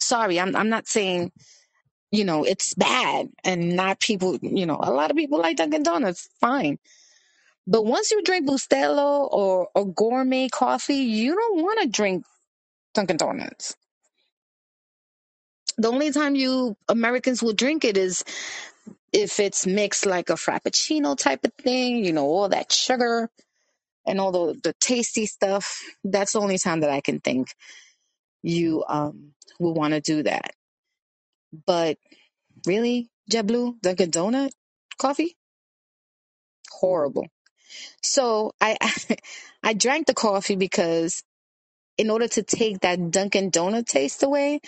Sorry, I'm I'm not saying you know it's bad and not people. You know, a lot of people like Dunkin' Donuts. Fine But once you drink Bustelo or, or gourmet coffee, you don't want to drink Dunkin' Donuts. The only time you Americans will drink it is if it's mixed like a frappuccino type of thing, you know, all that sugar and all the, the tasty stuff. That's the only time that I can think you um will want to do that. But really, JetBlue, Dunkin' Donut coffee, horrible. So I I drank the coffee because in order to take that Dunkin' Donut taste away,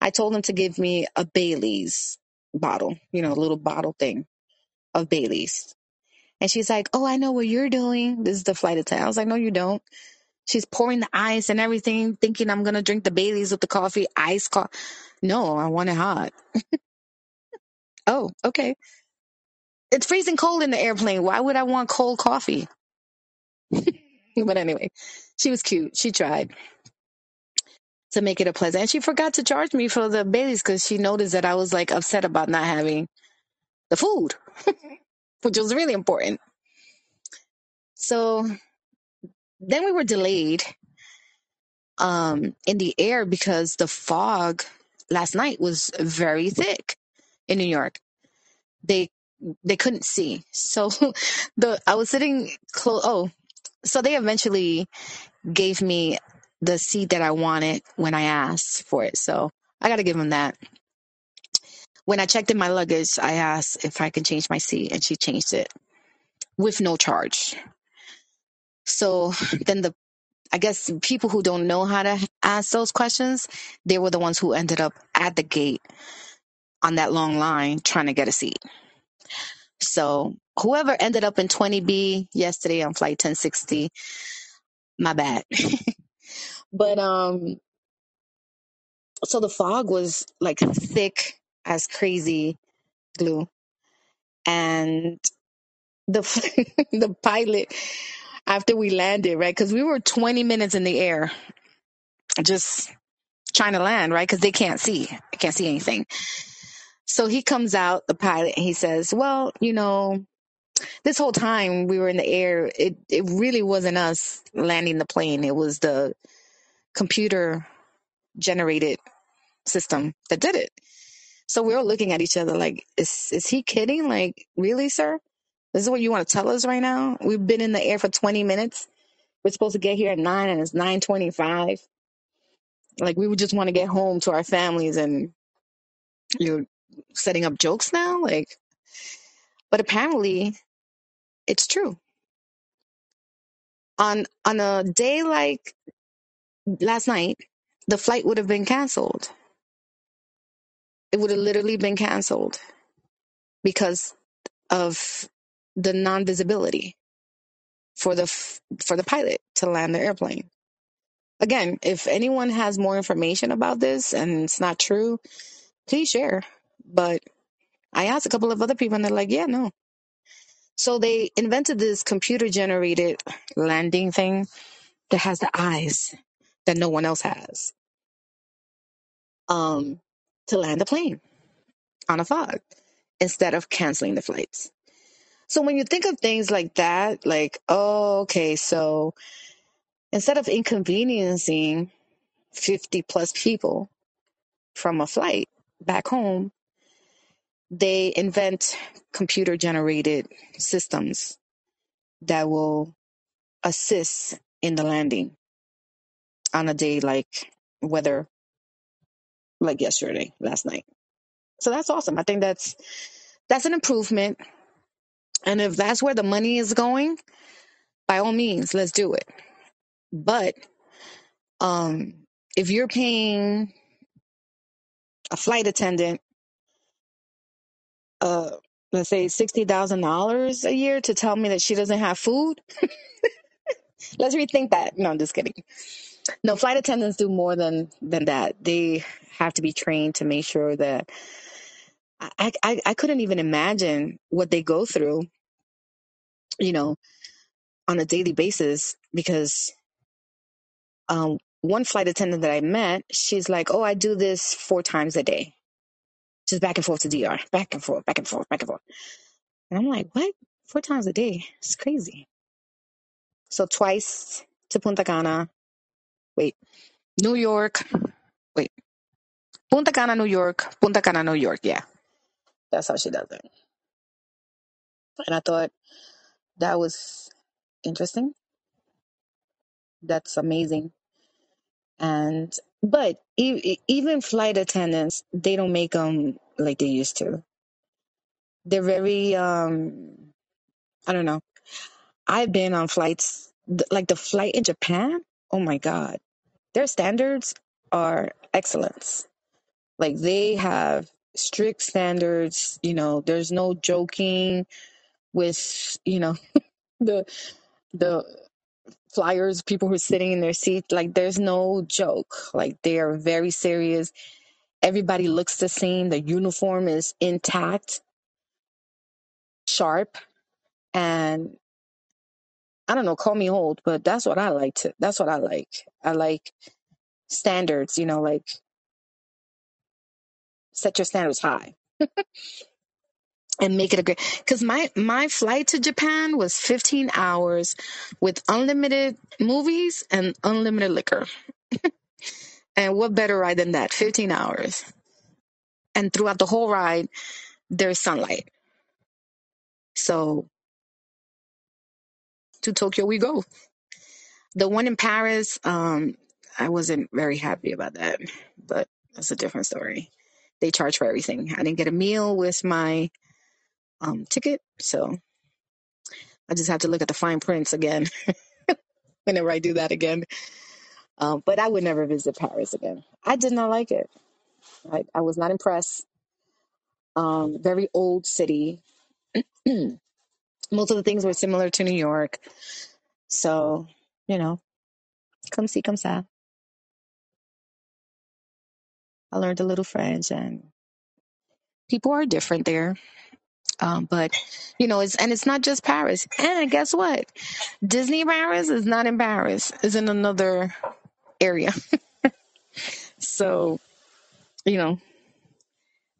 I told him to give me a Bailey's bottle, you know, a little bottle thing of Bailey's. And she's like, Oh, I know what you're doing. This is the flight attendant. I was like, No, you don't. She's pouring the ice and everything, thinking I'm to drink the Bailey's with the coffee, ice coffee. No, I want it hot. Oh, okay. It's freezing cold in the airplane. Why would I want cold coffee? but anyway, she was cute. She tried to make it a pleasant. And she forgot to charge me for the Bailey's because she noticed that I was like upset about not having the food, which was really important. So then we were delayed um, in the air because the fog last night was very thick in New York. They they couldn't see. So the I was sitting close. Oh, so they eventually gave me the seat that I wanted when I asked for it. So I got to give them that. When I checked in my luggage, I asked if I could change my seat, and she changed it with no charge. So then the I guess people who don't know how to ask those questions, they were the ones who ended up at the gate on that long line trying to get a seat. So whoever ended up in 20B yesterday on flight 1060, my bad. but um so the fog was like thick as crazy glue and the the pilot after we landed, right? Cuz we were 20 minutes in the air just trying to land, right? Cuz they can't see. They can't see anything. So he comes out, the pilot, and he says, Well, you know, this whole time we were in the air, it, it really wasn't us landing the plane. It was the computer generated system that did it. So we were looking at each other like, is, is he kidding? Like, really, sir? This is what you want to tell us right now? We've been in the air for 20 minutes. We're supposed to get here at 9 and it's 9.25. Like, we would just want to get home to our families and you're setting up jokes now? Like, but apparently it's true. On on a day like last night, the flight would have been canceled. It would have literally been canceled because of the non-visibility for the f- for the pilot to land the airplane. Again, if anyone has more information about this and it's not true, please share. But I asked a couple of other people and they're like, yeah, no. So they invented this computer generated landing thing that has the eyes that no one else has um, to land a plane on a fog instead of canceling the flights. So when you think of things like that, like, oh, okay, so instead of inconveniencing 50 plus people from a flight back home, they invent computer generated systems that will assist in the landing on a day like weather like yesterday, last night. So that's awesome. I think that's that's an improvement. And if that's where the money is going, by all means, let's do it. But um if you're paying a flight attendant uh, let's say sixty thousand dollars a year to tell me that she doesn't have food. Let's rethink that. No, I'm just kidding. No, flight attendants do more than than that. They have to be trained to make sure that I I, I couldn't even imagine what they go through, you know, on a daily basis because um one flight attendant that I met, she's like, "Oh, I do this four times a day, just back and forth to DR, back and forth, back and forth, back and forth." And I'm like, "What? Four times a day? It's crazy." So twice to Punta Cana. Wait, New York. Wait, Punta Cana, New York. Punta Cana, New York. Yeah, that's how she does it. And I thought that was interesting. That's amazing. And but e- even flight attendants, they don't make them like they used to. They're very um I don't know. I've been on flights like the flight in Japan. Oh my god, their standards are excellence. Like they have strict standards. You know, there's no joking with you know the the flyers, people who are sitting in their seats. Like there's no joke. Like they are very serious. Everybody looks the same. The uniform is intact, sharp, and I don't know, call me old, but that's what I like to that's what I like. I like standards, you know, like set your standards high and make it a great because my my flight to Japan was 15 hours with unlimited movies and unlimited liquor. And what better ride than that? 15 hours. And throughout the whole ride, there's sunlight. So to Tokyo we go. The one in Paris, um, I wasn't very happy about that, but that's a different story. They charge for everything. I didn't get a meal with my um, ticket, so I just have to look at the fine prints again whenever I do that again. Um, but I would never visit Paris again. I did not like it. I, I was not impressed. Um, very old city. Most of the things were similar to New York. So, you know, come see, come sa. I learned a little French and people are different there. Um, but you know, it's and it's not just Paris. And guess what? Disney Paris is not in Paris; it's in another area. So you know,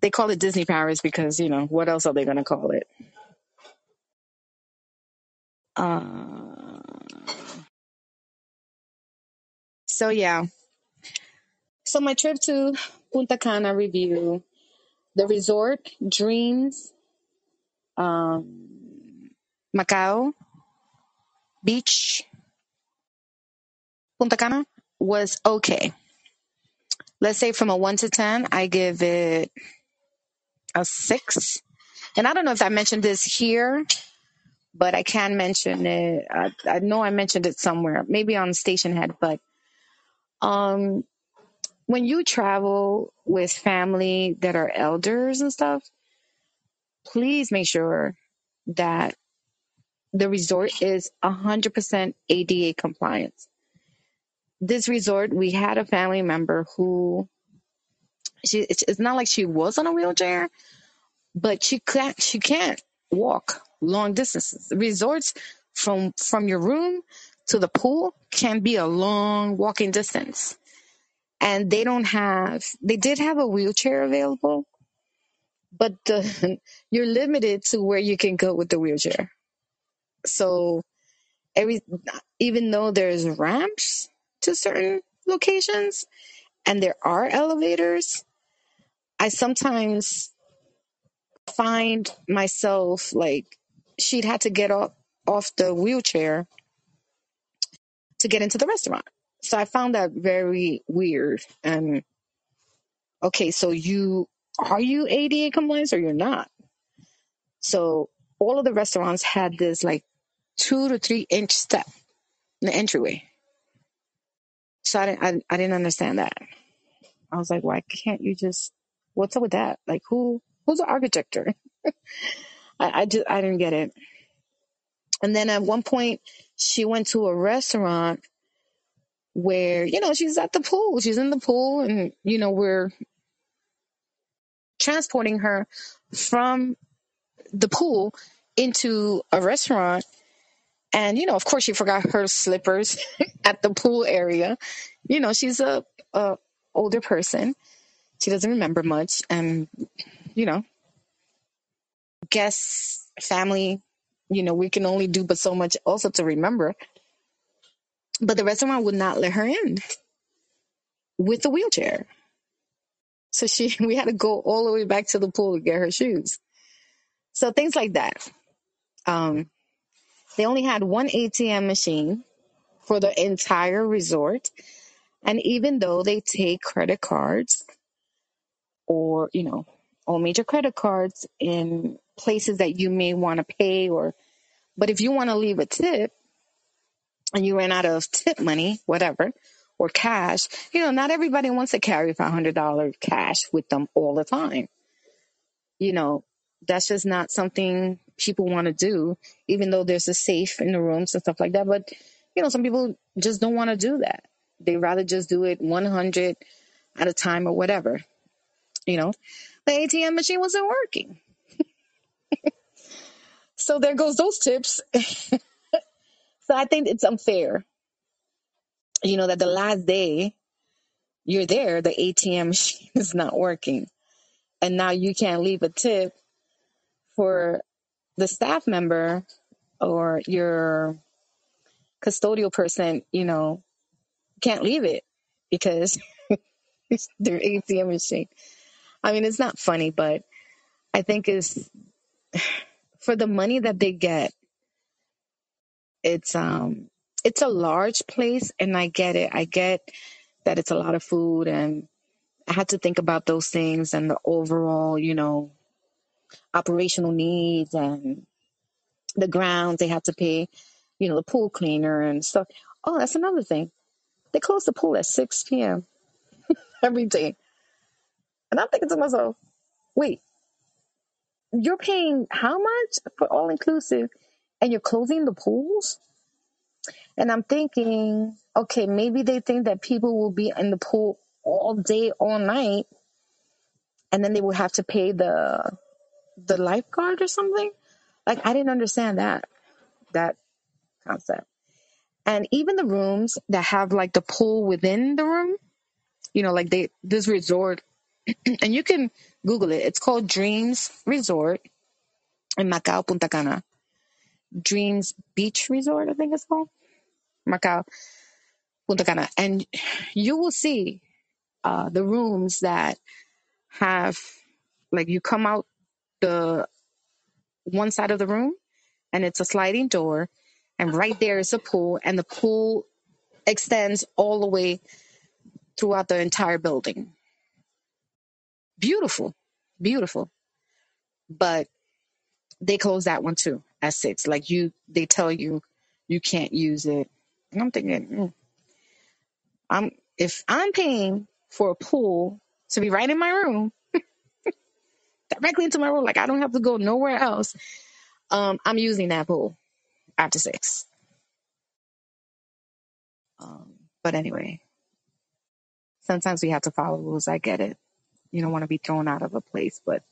they call it Disney Paris because you know what else are they going to call it? Uh, so yeah. So my trip to Punta Cana review the resort Dreams, um, Macao Beach, Punta Cana was okay. Let's say from a one to ten, I give it a six And I don't know if I mentioned this here, but I can mention it. I, I know I mentioned it somewhere, maybe on Stationhead. But um, when you travel with family that are elders and stuff, please make sure that the resort is 100% ADA compliance. This resort, we had a family member who she it's, it's not like she was on a wheelchair, but she can't she can't walk long distances. Resorts from from your room to the pool can be a long walking distance. And they don't have they did have a wheelchair available, but the you're limited to where you can go with the wheelchair. So every even though there's ramps to certain locations and there are elevators, I sometimes find myself like she'd had to get off off the wheelchair to get into the restaurant. So I found that very weird. And okay, so you are you ADA compliant or you're not? So all of the restaurants had this like two to three inch step in the entryway. So I didn't I, I didn't understand that. I was like, why can't you just what's up with that? Like who who's the architecture? I, I just I didn't get it. And then at one point, she went to a restaurant where you know she's at the pool. She's in the pool, and you know we're transporting her from the pool into a restaurant. And you know, of course, she forgot her slippers at the pool area. You know, she's a, a older person. She doesn't remember much, and you know, guests, family. You know, we can only do but so much also to remember. But the restaurant would not let her in with a wheelchair. So she, we had to go all the way back to the pool to get her shoes. So things like that. Um, they only had one ATM machine for the entire resort. And even though they take credit cards or, you know, all major credit cards in places that you may want to pay or, but if you want to leave a tip and you ran out of tip money, whatever, or cash, you know, not everybody wants to carry $500 cash with them all the time you know, that's just not something people want to do, even though there's a safe in the rooms and stuff like that. But, you know, some people just don't want to do that. They rather just do it 100 at a time or whatever. You know, the ATM machine wasn't working. So there goes those tips. so I think it's unfair, you know, that the last day you're there, the ATM machine is not working. And now you can't leave a tip for the staff member or your custodial person, you know, can't leave it because their ATM machine. I mean, it's not funny, but I think it's for the money that they get. It's um, it's a large place, and I get it. I get that it's a lot of food, and I had to think about those things and the overall, you know, operational needs and the grounds they have to pay, you know, the pool cleaner and stuff. Oh, that's another thing. They close the pool at 6 p.m. every day. And I'm thinking to myself, wait, you're paying how much for all inclusive and you're closing the pools? And I'm thinking, okay, maybe they think that people will be in the pool all day, all night, and then they will have to pay the the lifeguard or something. Like I didn't understand that that concept. And even the rooms that have like the pool within the room, you know, like they this resort, and you can Google it. It's called Dreams Resort in Macao, Punta Cana. Dreams Beach Resort, I think it's called. Macao, Punta Cana. And you will see uh, the rooms that have, like, you come out the one side of the room and it's a sliding door, and right there is a pool, and the pool extends all the way throughout the entire building. Beautiful, beautiful. But they close that one too at six. Like, you, they tell you you can't use it. And I'm thinking, mm, I'm if I'm paying for a pool to be right in my room, directly into my room, like I don't have to go nowhere else. Um, I'm using that pool after six. Um, but anyway, sometimes we have to follow rules. I get it. You don't want to be thrown out of a place, but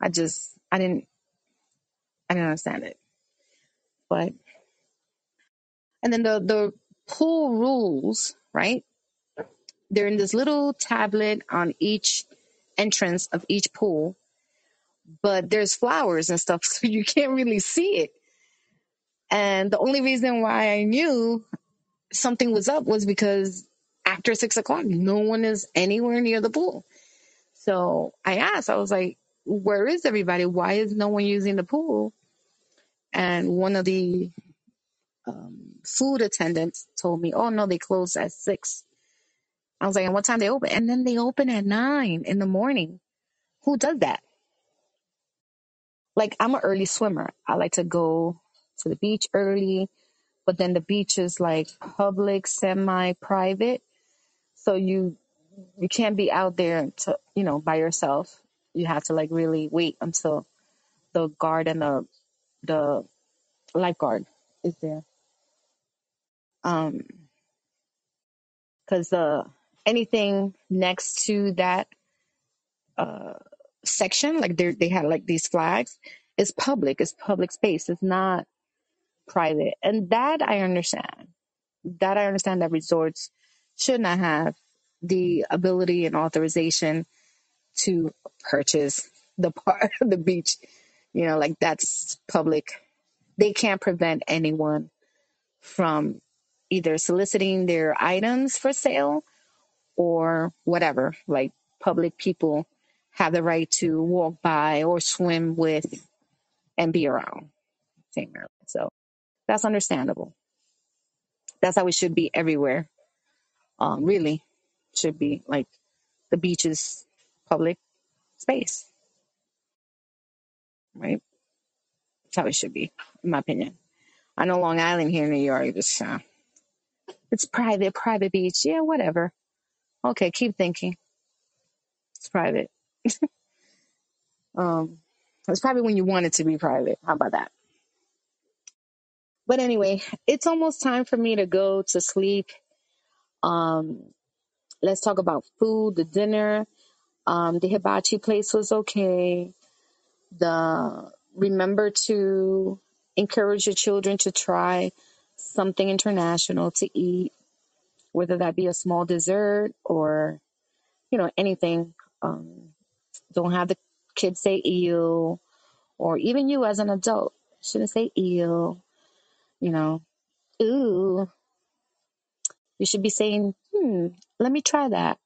I just I didn't I didn't understand it. But and then the the pool rules, right? They're in this little tablet on each entrance of each pool but there's flowers and stuff, so you can't really see it. And the only reason why I knew something was up was because after six o'clock, no one is anywhere near the pool. So I asked, I was like, where is everybody? Why is no one using the pool? And one of the um, food attendant told me, oh no, they close at six. I was like, and what time they open? And then they open at nine in the morning. Who does that? Like, I'm an early swimmer. I like to go to the beach early, but then the beach is like public, semi-private. So you, you can't be out there to, you know, by yourself. You have to like really wait until the guard and the the lifeguard is there. Um, because the anything next to that uh section, like they they had like these flags, is public. It's public space. It's not private, and that I understand. That I understand that resorts should not have the ability and authorization to purchase the part of the beach. You know, like that's public. They can't prevent anyone from either soliciting their items for sale or whatever. Like public people have the right to walk by or swim with and be around St. Maryland. So that's understandable. That's how it should be everywhere. Um, really should be like the beach is public space, right? That's how it should be, in my opinion. I know Long Island here in New York, it's, uh, it's private, private beach. Yeah, whatever. Okay, keep thinking. It's private. Um, it's probably when you want it to be private. How about that? But anyway, it's almost time for me to go to sleep. Um, let's talk about food, the dinner. Um, the hibachi place was okay. The remember to encourage your children to try something international to eat, whether that be a small dessert or you know anything. Um, don't have the kids say eel, or even you as an adult shouldn't say eel. You know, ooh, you should be saying, hmm, let me try that.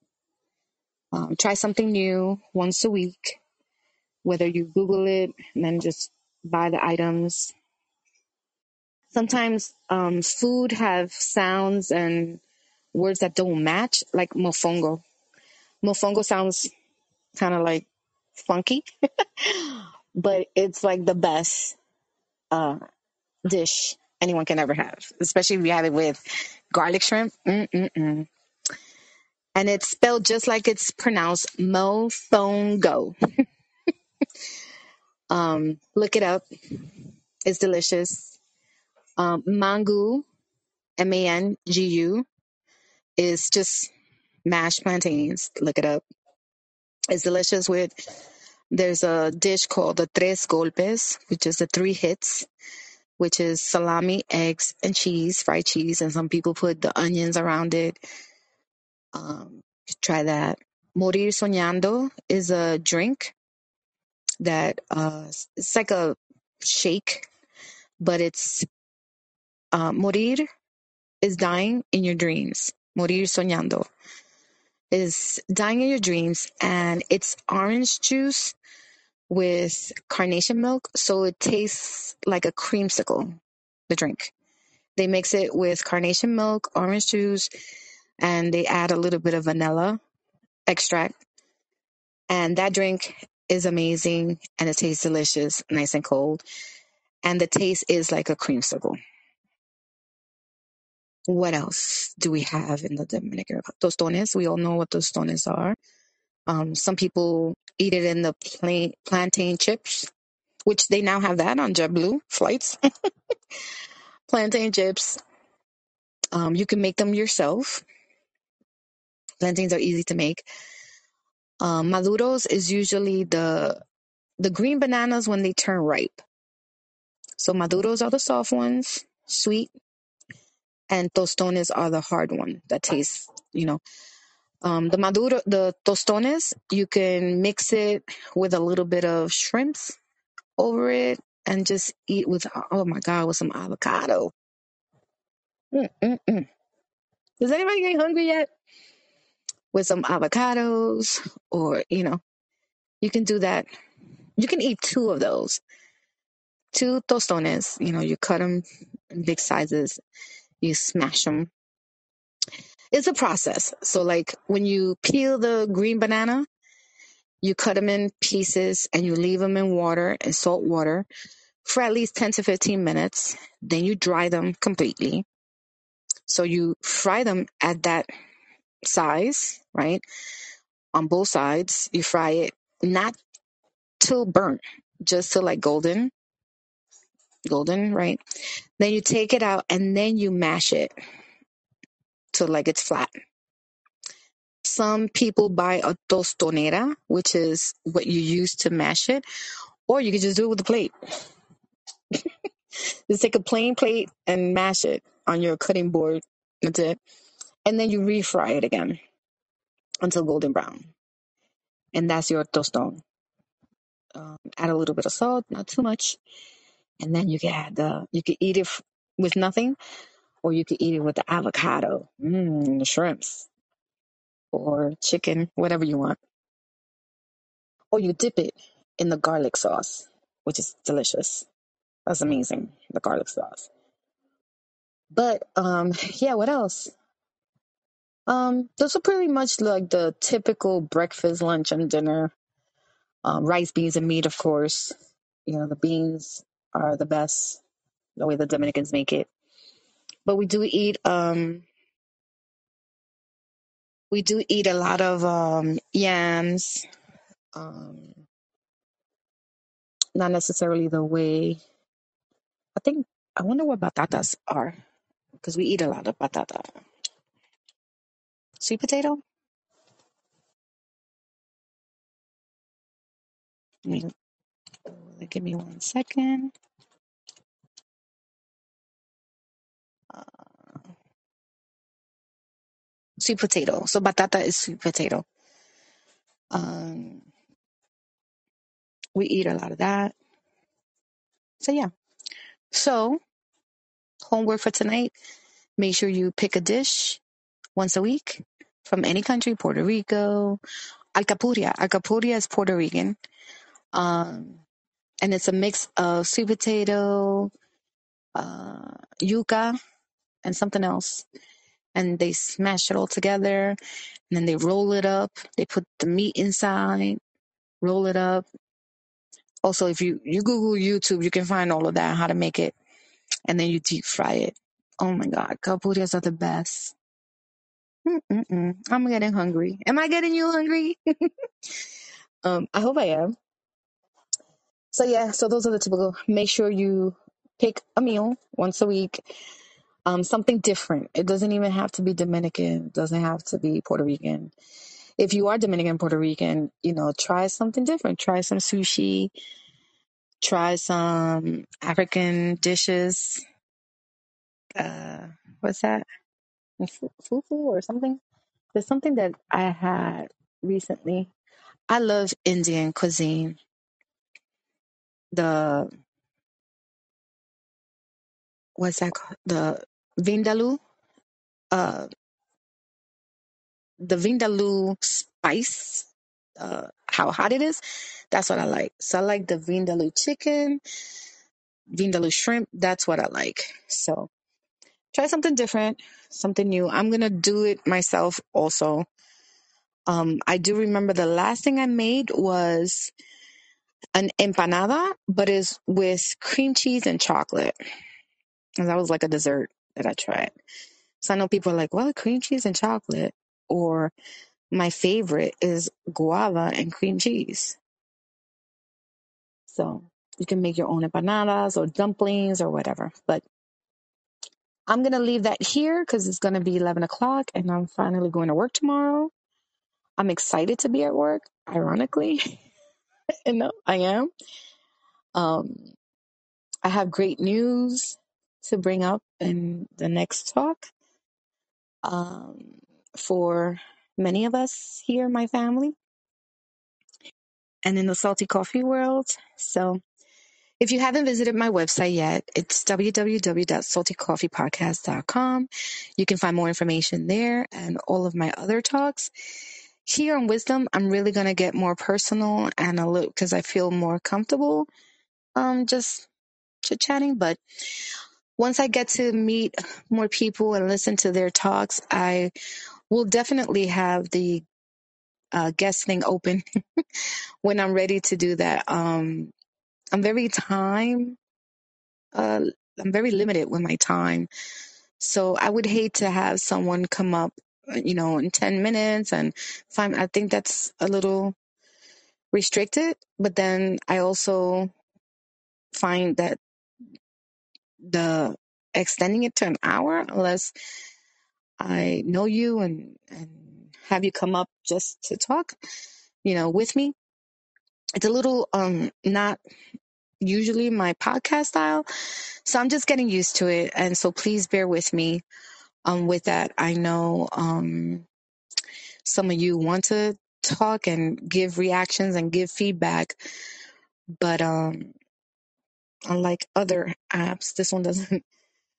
Um, try something new once a week, whether you Google it and then just buy the items. Sometimes um, food have sounds and words that don't match, like mofongo. Mofongo sounds kind of like funky, but it's like the best uh, dish anyone can ever have, especially if you have it with garlic shrimp. Mm-mm-mm. And it's spelled just like it's pronounced, mofongo. Um, look it up. It's delicious. Um, mangú, M A N G U, is just mashed plantains. Look it up. It's delicious with, there's a dish called the tres golpes, which is the three hits, which is salami, eggs, and cheese, fried cheese. And some people put the onions around it. Um, try that. Morir soñando is a drink that, uh, it's like a shake, but it's, uh, morir is dying in your dreams. Morir soñando is dying in your dreams, and it's orange juice with carnation milk, so it tastes like a creamsicle. The drink they mix it with carnation milk, orange juice, and they add a little bit of vanilla extract, and that drink is amazing and it tastes delicious, nice and cold, and the taste is like a creamsicle. What else do we have in the Dominican Republic? Tostones. We all know what tostones are. Um, some people eat it in the plain plantain chips, which they now have that on JetBlue flights. plantain chips. Um, you can make them yourself. Plantains are easy to make. Um, maduros is usually the the green bananas when they turn ripe. So maduros are the soft ones, sweet, and tostones are the hard one that tastes, you know. Um, the maduro, the tostones, you can mix it with a little bit of shrimps over it and just eat with oh my god with some avocado. Mm-mm-mm. Is anybody get hungry yet? With some avocados, or you know, you can do that. You can eat two of those, two tostones. You know, you cut them in big sizes, you smash them. It's a process. So, like when you peel the green banana, you cut them in pieces and you leave them in water and salt water for at least 10 to 15 minutes. Then you dry them completely. So you fry them at that size, right? On both sides. You fry it not till burnt. just to like golden, golden, right? Then you take it out and then you mash it to like it's flat. Some people buy a tostonera, which is what you use to mash it, or you can just do it with a plate. Just take a plain plate and mash it on your cutting board. That's it. And then you refry it again until golden brown. And that's your tostón. Um, add a little bit of salt, not too much. And then you can add the, you can eat it f- with nothing, or you can eat it with the avocado, mm, the shrimps, or chicken, whatever you want. Or you dip it in the garlic sauce, which is delicious. That's amazing, the garlic sauce. But um, yeah, what else? Um, those are pretty much like the typical breakfast, lunch, and dinner. Um, rice, beans, and meat, of course. You know, the beans are the best, the way the Dominicans make it. But we do eat, um, we do eat a lot of um, yams. Um, not necessarily the way. I think I wonder what batatas are because we eat a lot of batata. Sweet potato. Give me one second. Uh, sweet potato. So batata is sweet potato. Um, we eat a lot of that. So yeah. So homework for tonight. Make sure you pick a dish once a week from any country, Puerto Rico. Alcapurria. Alcapurria is Puerto Rican. Um, and it's a mix of sweet potato, uh, yuca, and something else. And they smash it all together and then they roll it up. They put the meat inside, roll it up. Also, if you, you Google YouTube, you can find all of that, how to make it. And then you deep fry it. Oh my God. Capurias are the best. Mm-mm-mm. I'm getting hungry. Am I getting you hungry? um, I hope I am. So yeah, so those are the typical. Make sure you pick a meal once a week. Um, something different. It doesn't even have to be Dominican. It doesn't have to be Puerto Rican. If you are Dominican, Puerto Rican, you know, try something different. Try some sushi. Try some African dishes. Uh, what's that? Fufu or something? There's something that I had recently. I love Indian cuisine. The what's that called? The vindaloo. Uh, the vindaloo spice. Uh, how hot it is. That's what I like. So I like the vindaloo chicken, vindaloo shrimp. That's what I like. So try something different, something new. I'm gonna do it myself also. Um, I do remember the last thing I made was an empanada, but is with cream cheese and chocolate. And that was like a dessert that I tried. So I know people are like, well, cream cheese and chocolate. Or my favorite is guava and cream cheese. So you can make your own empanadas or dumplings or whatever. But I'm going to leave that here because it's going to be 11 o'clock and I'm finally going to work tomorrow. I'm excited to be at work, ironically. you know, I am. Um, I have great news to bring up in the next talk. Um, for many of us here, my family, and in the salty coffee world. So if you haven't visited my website yet, it's www.saltycoffeepodcast.com. You can find more information there and all of my other talks. Here on Wisdom, I'm really going to get more personal and a little because I feel more comfortable um just chit chatting. But once I get to meet more people and listen to their talks, I will definitely have the uh, guest thing open when I'm ready to do that. Um, I'm very time, uh, I'm very limited with my time. So I would hate to have someone come up, you know, in 10 minutes and find, I think that's a little restricted, but then I also find that the extending it to an hour, unless I know you and, and have you come up just to talk, you know, with me, it's a little um not usually my podcast style. So I'm just getting used to it. And so please bear with me um with that. I know um some of you want to talk and give reactions and give feedback, but um unlike other apps, this one doesn't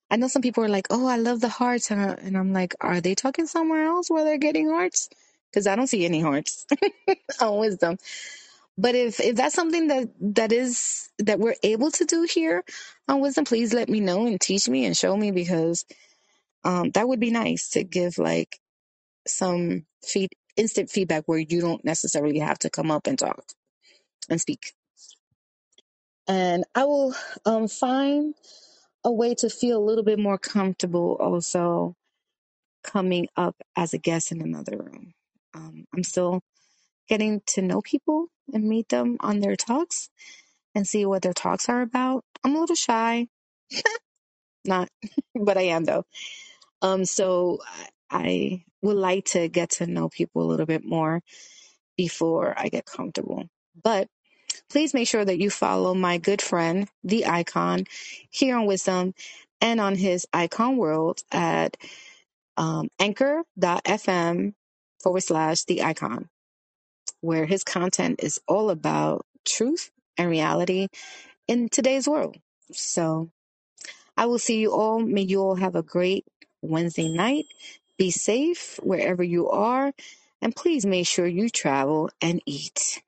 I know some people are like, "Oh, I love the hearts," and, I, and I'm like, "Are they talking somewhere else where they're getting hearts?" Because I don't see any hearts on wisdom. But if if that's something that that is that we're able to do here on wisdom, please let me know and teach me and show me because um, that would be nice to give like some feed instant feedback where you don't necessarily have to come up and talk and speak. And I will um, find a way to feel a little bit more comfortable also coming up as a guest in another room. Um, I'm still getting to know people and meet them on their talks and see what their talks are about. I'm a little shy, not, but I am though. Um, so I would like to get to know people a little bit more before I get comfortable. But please make sure that you follow my good friend, the icon, here on Wisdom and on his icon world at um, anchor.fm forward slash the icon, where his content is all about truth and reality in today's world. So I will see you all. May you all have a great Wednesday night. Be safe wherever you are. And please make sure you travel and eat.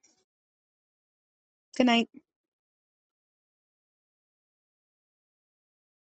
Good night.